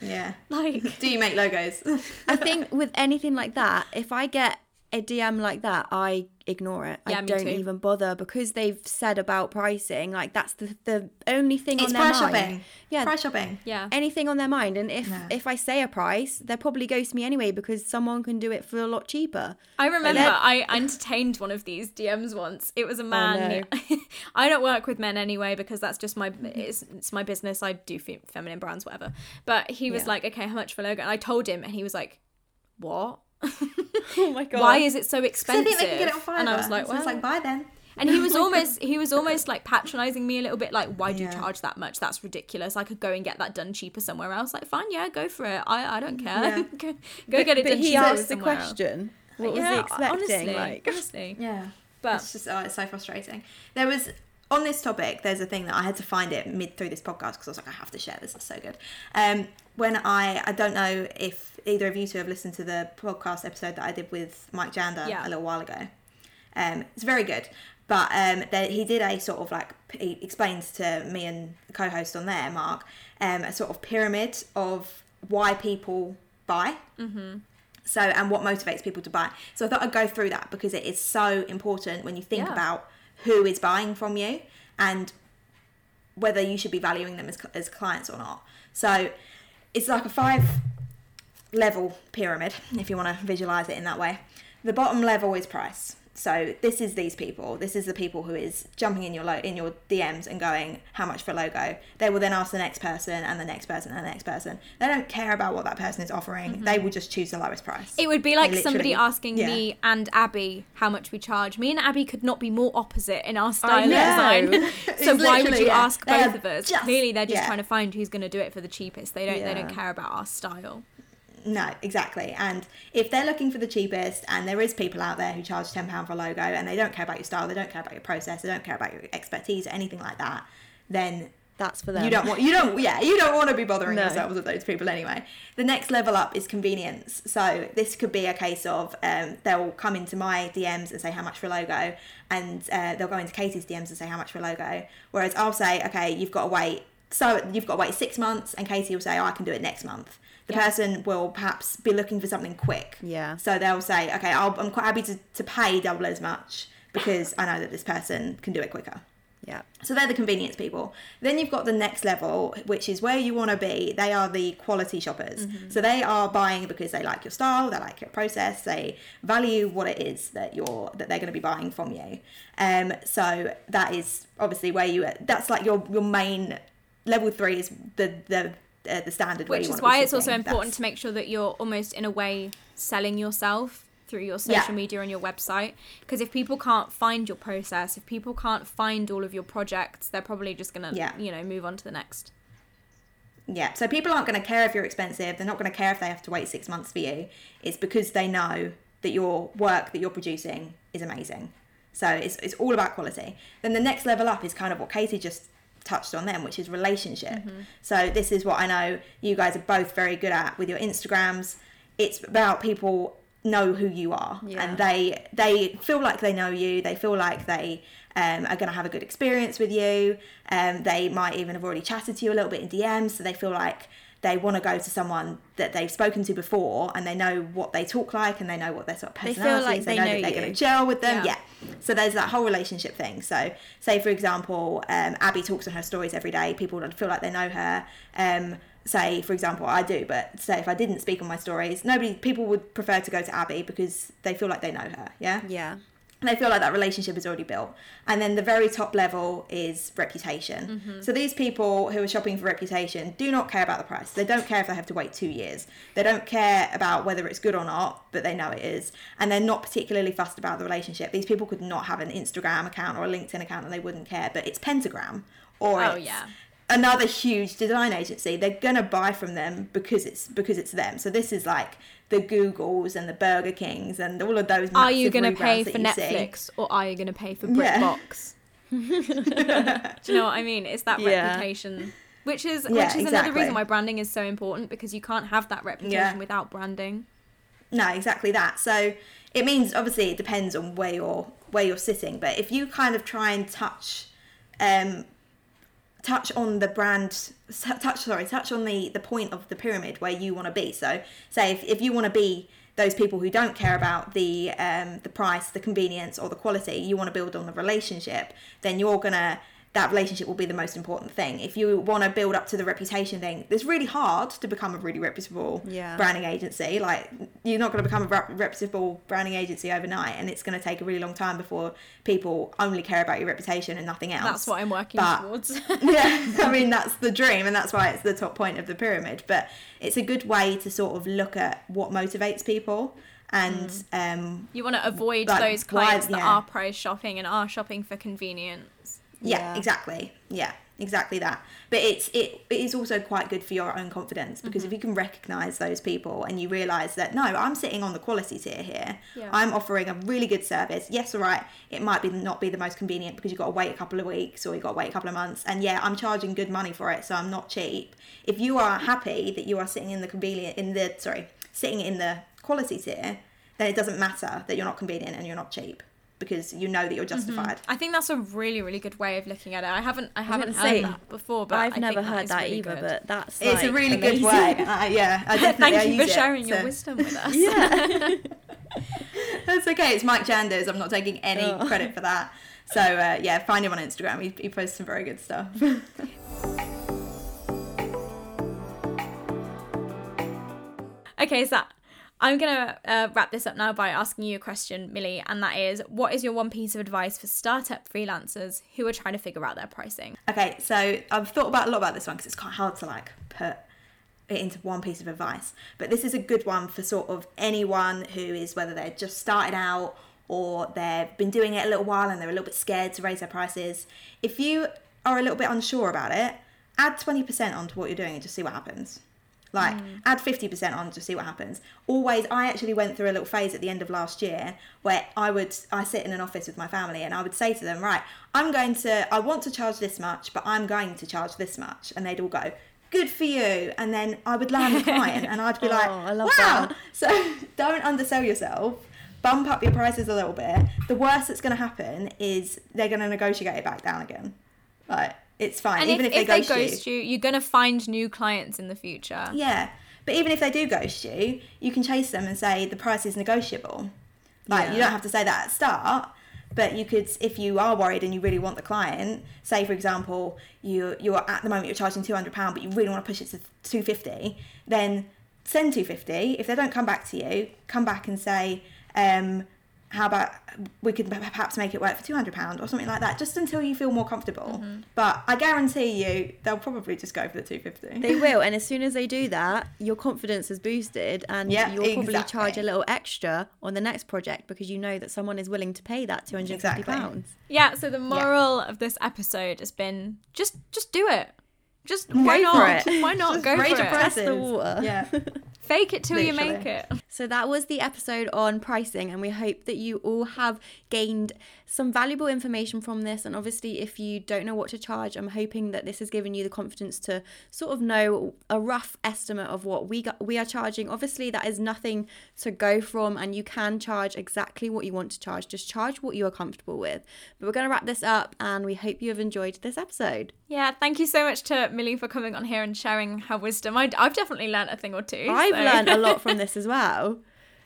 Speaker 3: Yeah. <laughs>
Speaker 2: like,
Speaker 3: Do you make logos?
Speaker 1: I think with anything like that, if I get a DM like that, I ignore it.
Speaker 2: Yeah,
Speaker 1: I don't
Speaker 2: too.
Speaker 1: even bother because they've said about pricing. Like that's the the only thing
Speaker 3: it's
Speaker 1: on their mind.
Speaker 3: shopping.
Speaker 1: Yeah,
Speaker 3: Price shopping.
Speaker 2: yeah.
Speaker 1: anything on their mind. And if
Speaker 3: No.
Speaker 1: if I say a price, they'll probably ghost me anyway because someone can do it for a lot cheaper.
Speaker 2: I remember I entertained one of these DMs once. It was a oh, man.
Speaker 1: no. <laughs>
Speaker 2: I don't work with men anyway because that's just my it's, it's my business. I do fe- feminine brands, whatever. But he was
Speaker 1: Yeah.
Speaker 2: like, "Okay, how much for logo?" And I told him, and he was like, "What? <laughs>
Speaker 1: Oh my <laughs> god!
Speaker 2: Why is it so
Speaker 3: So I
Speaker 2: expensive?"
Speaker 3: think they can get it on Fiverr.
Speaker 2: and I was like,
Speaker 3: so
Speaker 2: "Well,"
Speaker 3: it's like, buy then.
Speaker 2: and he was <laughs> almost he was almost like patronizing me a little bit, like, "Why do you charge that much? That's ridiculous. I could go and get that done cheaper somewhere else." Like, fine, yeah, go for it. I I don't care.
Speaker 3: Yeah.
Speaker 2: go, go get it
Speaker 1: but
Speaker 2: done
Speaker 1: he
Speaker 2: cheaper
Speaker 1: asked the
Speaker 2: somewhere else.
Speaker 1: question. What was
Speaker 2: yeah,
Speaker 1: he expecting?
Speaker 2: Honestly,
Speaker 1: like,
Speaker 2: honestly.
Speaker 3: Yeah.
Speaker 2: But
Speaker 3: It's just oh, it's so frustrating. There was on this topic. There's a thing that I had to find it mid through this podcast because I was like, I have to share this. It's so good. Um, when I I don't know if either of you two have listened to the podcast episode that I did with Mike Janda
Speaker 2: Yeah.
Speaker 3: a little while ago. Um, it's very good. But um, there, he did a sort of like he explains to me and the co-host on there, Mark, um, a sort of pyramid of why people buy. Mm-hmm. So and what motivates people to buy. So I thought I'd go through that because it is so important when you think
Speaker 2: Yeah.
Speaker 3: about who is buying from you and whether you should be valuing them as, as clients or not. So it's like a five level pyramid, if you want to visualize it in that way. The bottom level is price. So this is these people. This is the people who is jumping in your lo- in your DMs and going, "How much for a logo?" They will then ask the next person and the next person and the next person. They don't care about what that person is offering. They mm-hmm. will just choose the lowest price.
Speaker 2: It would be like somebody asking
Speaker 3: yeah.
Speaker 2: me and Abby how much we charge. Me and Abby could not be more opposite in our style of design. <laughs> So why would you
Speaker 3: yeah.
Speaker 2: ask both of us?
Speaker 3: just-
Speaker 2: Clearly, they're just
Speaker 3: yeah.
Speaker 2: trying to find who's going to do it for the cheapest. They don't. They don't care about our style.
Speaker 3: No, exactly. And if they're looking for the cheapest, and there is people out there who charge ten pound for a logo, and they don't care about your style, they don't care about your process, they don't care about your expertise or anything like that, then
Speaker 1: that's for them.
Speaker 3: you don't want you don't yeah you don't want to be bothering
Speaker 1: No.
Speaker 3: yourselves with those people anyway. The next level up is convenience. So this could be a case of um, they'll come into my DMs and say how much for a logo, and uh, they'll go into Katie's DMs and say how much for a logo. Whereas I'll say okay, you've got to wait. So you've got to wait six months, and Katie will say, "Oh, I can do it next month." The
Speaker 2: Yeah.
Speaker 3: person will perhaps be looking for something quick.
Speaker 1: Yeah.
Speaker 3: So they'll say, "Okay, I'll, I'm quite happy to, to pay double as much because I know that this person can do it quicker."
Speaker 1: Yeah.
Speaker 3: So they're the convenience people. Then you've got the next level, which is where you want to be. They are the quality shoppers. So they are buying because they like your style, they like your process, they value what it is that you're that they're going to be buying from you. Um, so that is obviously where you. That's like your your main level three is the the uh, the standard.
Speaker 2: Which is why it's also important
Speaker 3: That's-
Speaker 2: to make sure that you're almost in a way selling yourself through your social
Speaker 3: Yeah.
Speaker 2: media and your website. Because if people can't find your process, if people can't find all of your projects, they're probably just gonna
Speaker 3: Yeah.
Speaker 2: you know move on to the next.
Speaker 3: Yeah, so people aren't going to care if you're expensive. They're not going to care if they have to wait six months for you. It's because they know that your work that you're producing is amazing. So it's, it's all about quality. Then the next level up is kind of what Katie just touched on then, which is relationship. So this is what I know you guys are both very good at with your Instagrams. It's about people know who you are
Speaker 1: Yeah.
Speaker 3: and they they feel like they know you they feel like they um, are going to have a good experience with you um, they might even have already chatted to you a little bit in dms so they feel like they want to go to someone that they've spoken to before and they know what they talk like and they know what their sort of
Speaker 1: They feel
Speaker 3: personality
Speaker 1: like
Speaker 3: is
Speaker 1: they
Speaker 3: know,
Speaker 1: know
Speaker 3: that they're going to gel with them
Speaker 2: Yeah.
Speaker 3: yeah. so there's that whole relationship thing so say for example um, abby talks on her stories every day people feel like they know her um, say for example i do but say if i didn't speak on my stories nobody people would prefer to go to abby because they feel like they know her yeah
Speaker 1: Yeah.
Speaker 3: They feel like that relationship is already built. And then the very top level is reputation.
Speaker 1: Mm-hmm.
Speaker 3: So these people who are shopping for reputation do not care about the price. They don't care if they have to wait two years. They don't care about whether it's good or not, but they know it is. And they're not particularly fussed about the relationship. These people could not have an Instagram account or a LinkedIn account and they wouldn't care, but it's Pentagram or
Speaker 2: Oh, yeah.
Speaker 3: Another huge design agency. They're gonna buy from them because it's because it's them. So this is like the Googles and the Burger Kings and all of those.
Speaker 2: Are you
Speaker 3: going to
Speaker 2: pay for Netflix or are you going to pay for
Speaker 3: Yeah. <laughs>
Speaker 2: Do you know what I mean? It's that
Speaker 1: Yeah.
Speaker 2: reputation. Which is
Speaker 3: Yeah,
Speaker 2: which is another reason why branding is so important because you can't have that reputation
Speaker 3: Yeah.
Speaker 2: without branding.
Speaker 3: No, exactly that. So it means obviously it depends on where you're where you're sitting, but if you kind of try and touch um touch on the brand touch sorry touch on the the point of the pyramid where you want to be. So say if, if you want to be those people who don't care about the um the price the convenience or the quality you want to build on the relationship then you're gonna that relationship will be the most important thing if you want to build up to the reputation thing it's really hard to become a really reputable
Speaker 1: Yeah.
Speaker 3: branding agency like you're not going to become a reputable branding agency overnight and it's going to take a really long time before people only care about your reputation and nothing else
Speaker 2: That's what I'm working
Speaker 3: But-
Speaker 2: towards. <laughs>
Speaker 3: yeah, I <laughs> mean that's the dream, and that's why it's the top point of the pyramid. But it's a good way to sort of look at what motivates people, and um,
Speaker 2: you want to avoid
Speaker 3: Like,
Speaker 2: those
Speaker 3: why-
Speaker 2: clients that
Speaker 3: yeah.
Speaker 2: are price shopping and are shopping for convenience.
Speaker 3: Yeah,
Speaker 1: Yeah.
Speaker 3: exactly, yeah, exactly that. But it's it, it is also quite good for your own confidence because
Speaker 2: Mm-hmm.
Speaker 3: if you can recognize those people and you realize that no, I'm sitting on the quality tier here.
Speaker 2: Yeah.
Speaker 3: I'm offering a really good service. Yes, all right, it might be not be the most convenient because you've got to wait a couple of weeks or you've got to wait a couple of months. And yeah, I'm charging good money for it, so I'm not cheap. If you are happy that you are sitting in the convenient in the sorry, sitting in the quality tier, then it doesn't matter that you're not convenient and you're not cheap because you know that you're justified.
Speaker 2: I think that's a really, really good way of looking at it. I haven't, I haven't
Speaker 1: gonna say,
Speaker 2: that before, but
Speaker 1: I've
Speaker 2: I
Speaker 1: never
Speaker 2: think
Speaker 1: heard
Speaker 2: is
Speaker 1: that
Speaker 2: really
Speaker 1: either,
Speaker 2: good.
Speaker 1: but that's
Speaker 3: It's a
Speaker 1: like,
Speaker 3: really good way. Uh, yeah, I <laughs> definitely I
Speaker 2: Thank you for
Speaker 3: use it,
Speaker 2: sharing your
Speaker 3: so-
Speaker 2: wisdom with us.
Speaker 1: Yeah. <laughs>
Speaker 3: That's okay. It's Mike Janda's. I'm not taking any
Speaker 1: Oh.
Speaker 3: credit for that. So uh, yeah, find him on Instagram. He, he posts some very good stuff. <laughs>
Speaker 2: Okay, so I'm gonna uh, wrap this up now by asking you a question, Millie, and that is, what is your one piece of advice for startup freelancers who are trying to figure out their pricing?
Speaker 3: okay, so I've thought about a lot about this one because it's quite hard to like put it into one piece of advice. But this is a good one for sort of anyone who is whether they're just started out or they've been doing it a little while and they're a little bit scared to raise their prices. If you are a little bit unsure about it, add 20% onto what you're doing and just see what happens. Like mm. add 50% on to see what happens. Always I actually went through a little phase at the end of last year where I would I sit in an office with my family and I would say to them, "Right, I'm going to I want to charge this much, but I'm going to charge this much." And they'd all go, "Good for you." And then I would land the client and I'd be <laughs> oh, like,
Speaker 1: Oh, I love
Speaker 3: "Wow."
Speaker 1: that. <laughs>
Speaker 3: So don't undersell yourself. Bump up your prices a little bit. The worst that's going to happen is they're going to negotiate it back down again. Like it's fine,
Speaker 2: And
Speaker 3: even
Speaker 2: if,
Speaker 3: if,
Speaker 2: if
Speaker 3: they
Speaker 2: they
Speaker 3: ghost, you.
Speaker 2: ghost you, you're gonna find new clients in the future.
Speaker 3: Yeah, but even if they do ghost you, you can chase them and say the price is negotiable. Like you don't have to say that at start, but you could, if you are worried and you really want the client, say for example, you you're at the moment you're charging two hundred pound, but you really want to push it to two fifty, then send two fifty. If they don't come back to you, come back and say. Um, how about we could perhaps make it work for two hundred pound or something like that, just until you feel more comfortable.
Speaker 1: Mm-hmm.
Speaker 3: But I guarantee you, they'll probably just go for the two fifty.
Speaker 1: They <laughs> will, and as soon as they do that, your confidence is boosted, and
Speaker 3: Yeah,
Speaker 1: you'll probably charge a little extra on the next project because you know that someone is willing to pay that two hundred and fifty pounds.
Speaker 2: Yeah, so the moral of this episode has been just just do it. Just
Speaker 1: Go
Speaker 2: why
Speaker 1: for
Speaker 2: not?
Speaker 1: it.
Speaker 2: Why not go for it?
Speaker 1: Test the water.
Speaker 3: Yeah. <laughs>
Speaker 2: Fake it till you make it. <laughs>
Speaker 1: So that was the episode on pricing, and we hope that you all have gained some valuable information from this. And obviously, if you don't know what to charge, I'm hoping that this has given you the confidence to sort of know a rough estimate of what we got, we are charging. Obviously, that is nothing to go from, and you can charge exactly what you want to charge. Just charge what you are comfortable with. But we're going to wrap this up, and we hope you have enjoyed this episode.
Speaker 2: Yeah, thank you so much to Millie for coming on here and sharing her wisdom. I, have definitely learned a thing or two.
Speaker 1: I've so. learned a lot from <laughs> this as well.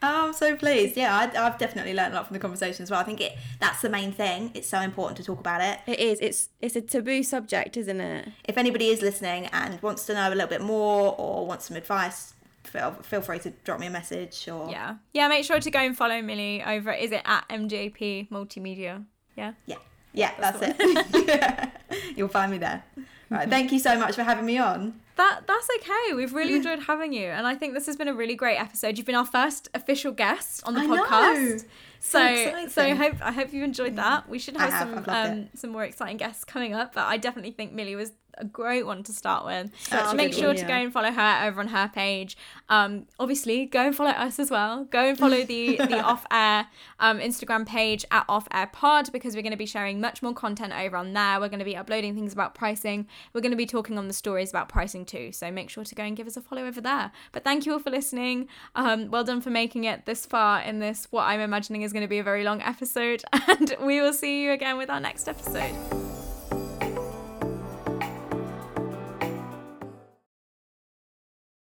Speaker 3: Oh, I'm so pleased. Yeah, I, have definitely learned a lot from the conversation as well. I think it that's the main thing. It's so important to talk about it.
Speaker 1: It is. It's it's a taboo subject, isn't it?
Speaker 3: If anybody is listening and wants to know a little bit more or wants some advice, feel feel free to drop me a message or
Speaker 2: yeah, yeah. Make sure to go and follow Millie over. Is it at MJP Multimedia? Yeah.
Speaker 3: Yeah. Yeah, that's, that's it. <laughs> You'll find me there. Right. Thank you so much for having me on.
Speaker 2: That that's okay. We've really <laughs> enjoyed having you, and I think this has been a really great episode. You've been our first official guest on the I podcast. Know. So, so, I hope I hope you enjoyed that. We should have, have some um, some more exciting guests coming up, but I definitely think Millie was a great one to start with. So make sure one, yeah. to go and follow her over on her page. Um, obviously, go and follow us as well. Go and follow the the <laughs> off air um, Instagram page at off air pod because we're going to be sharing much more content over on there. We're going to be uploading things about pricing. We're going to be talking on the stories about pricing too. So make sure to go and give us a follow over there. But thank you all for listening. Um, well done for making it this far in this what I'm imagining is going to be a very long episode. <laughs> And we will see you again with our next episode.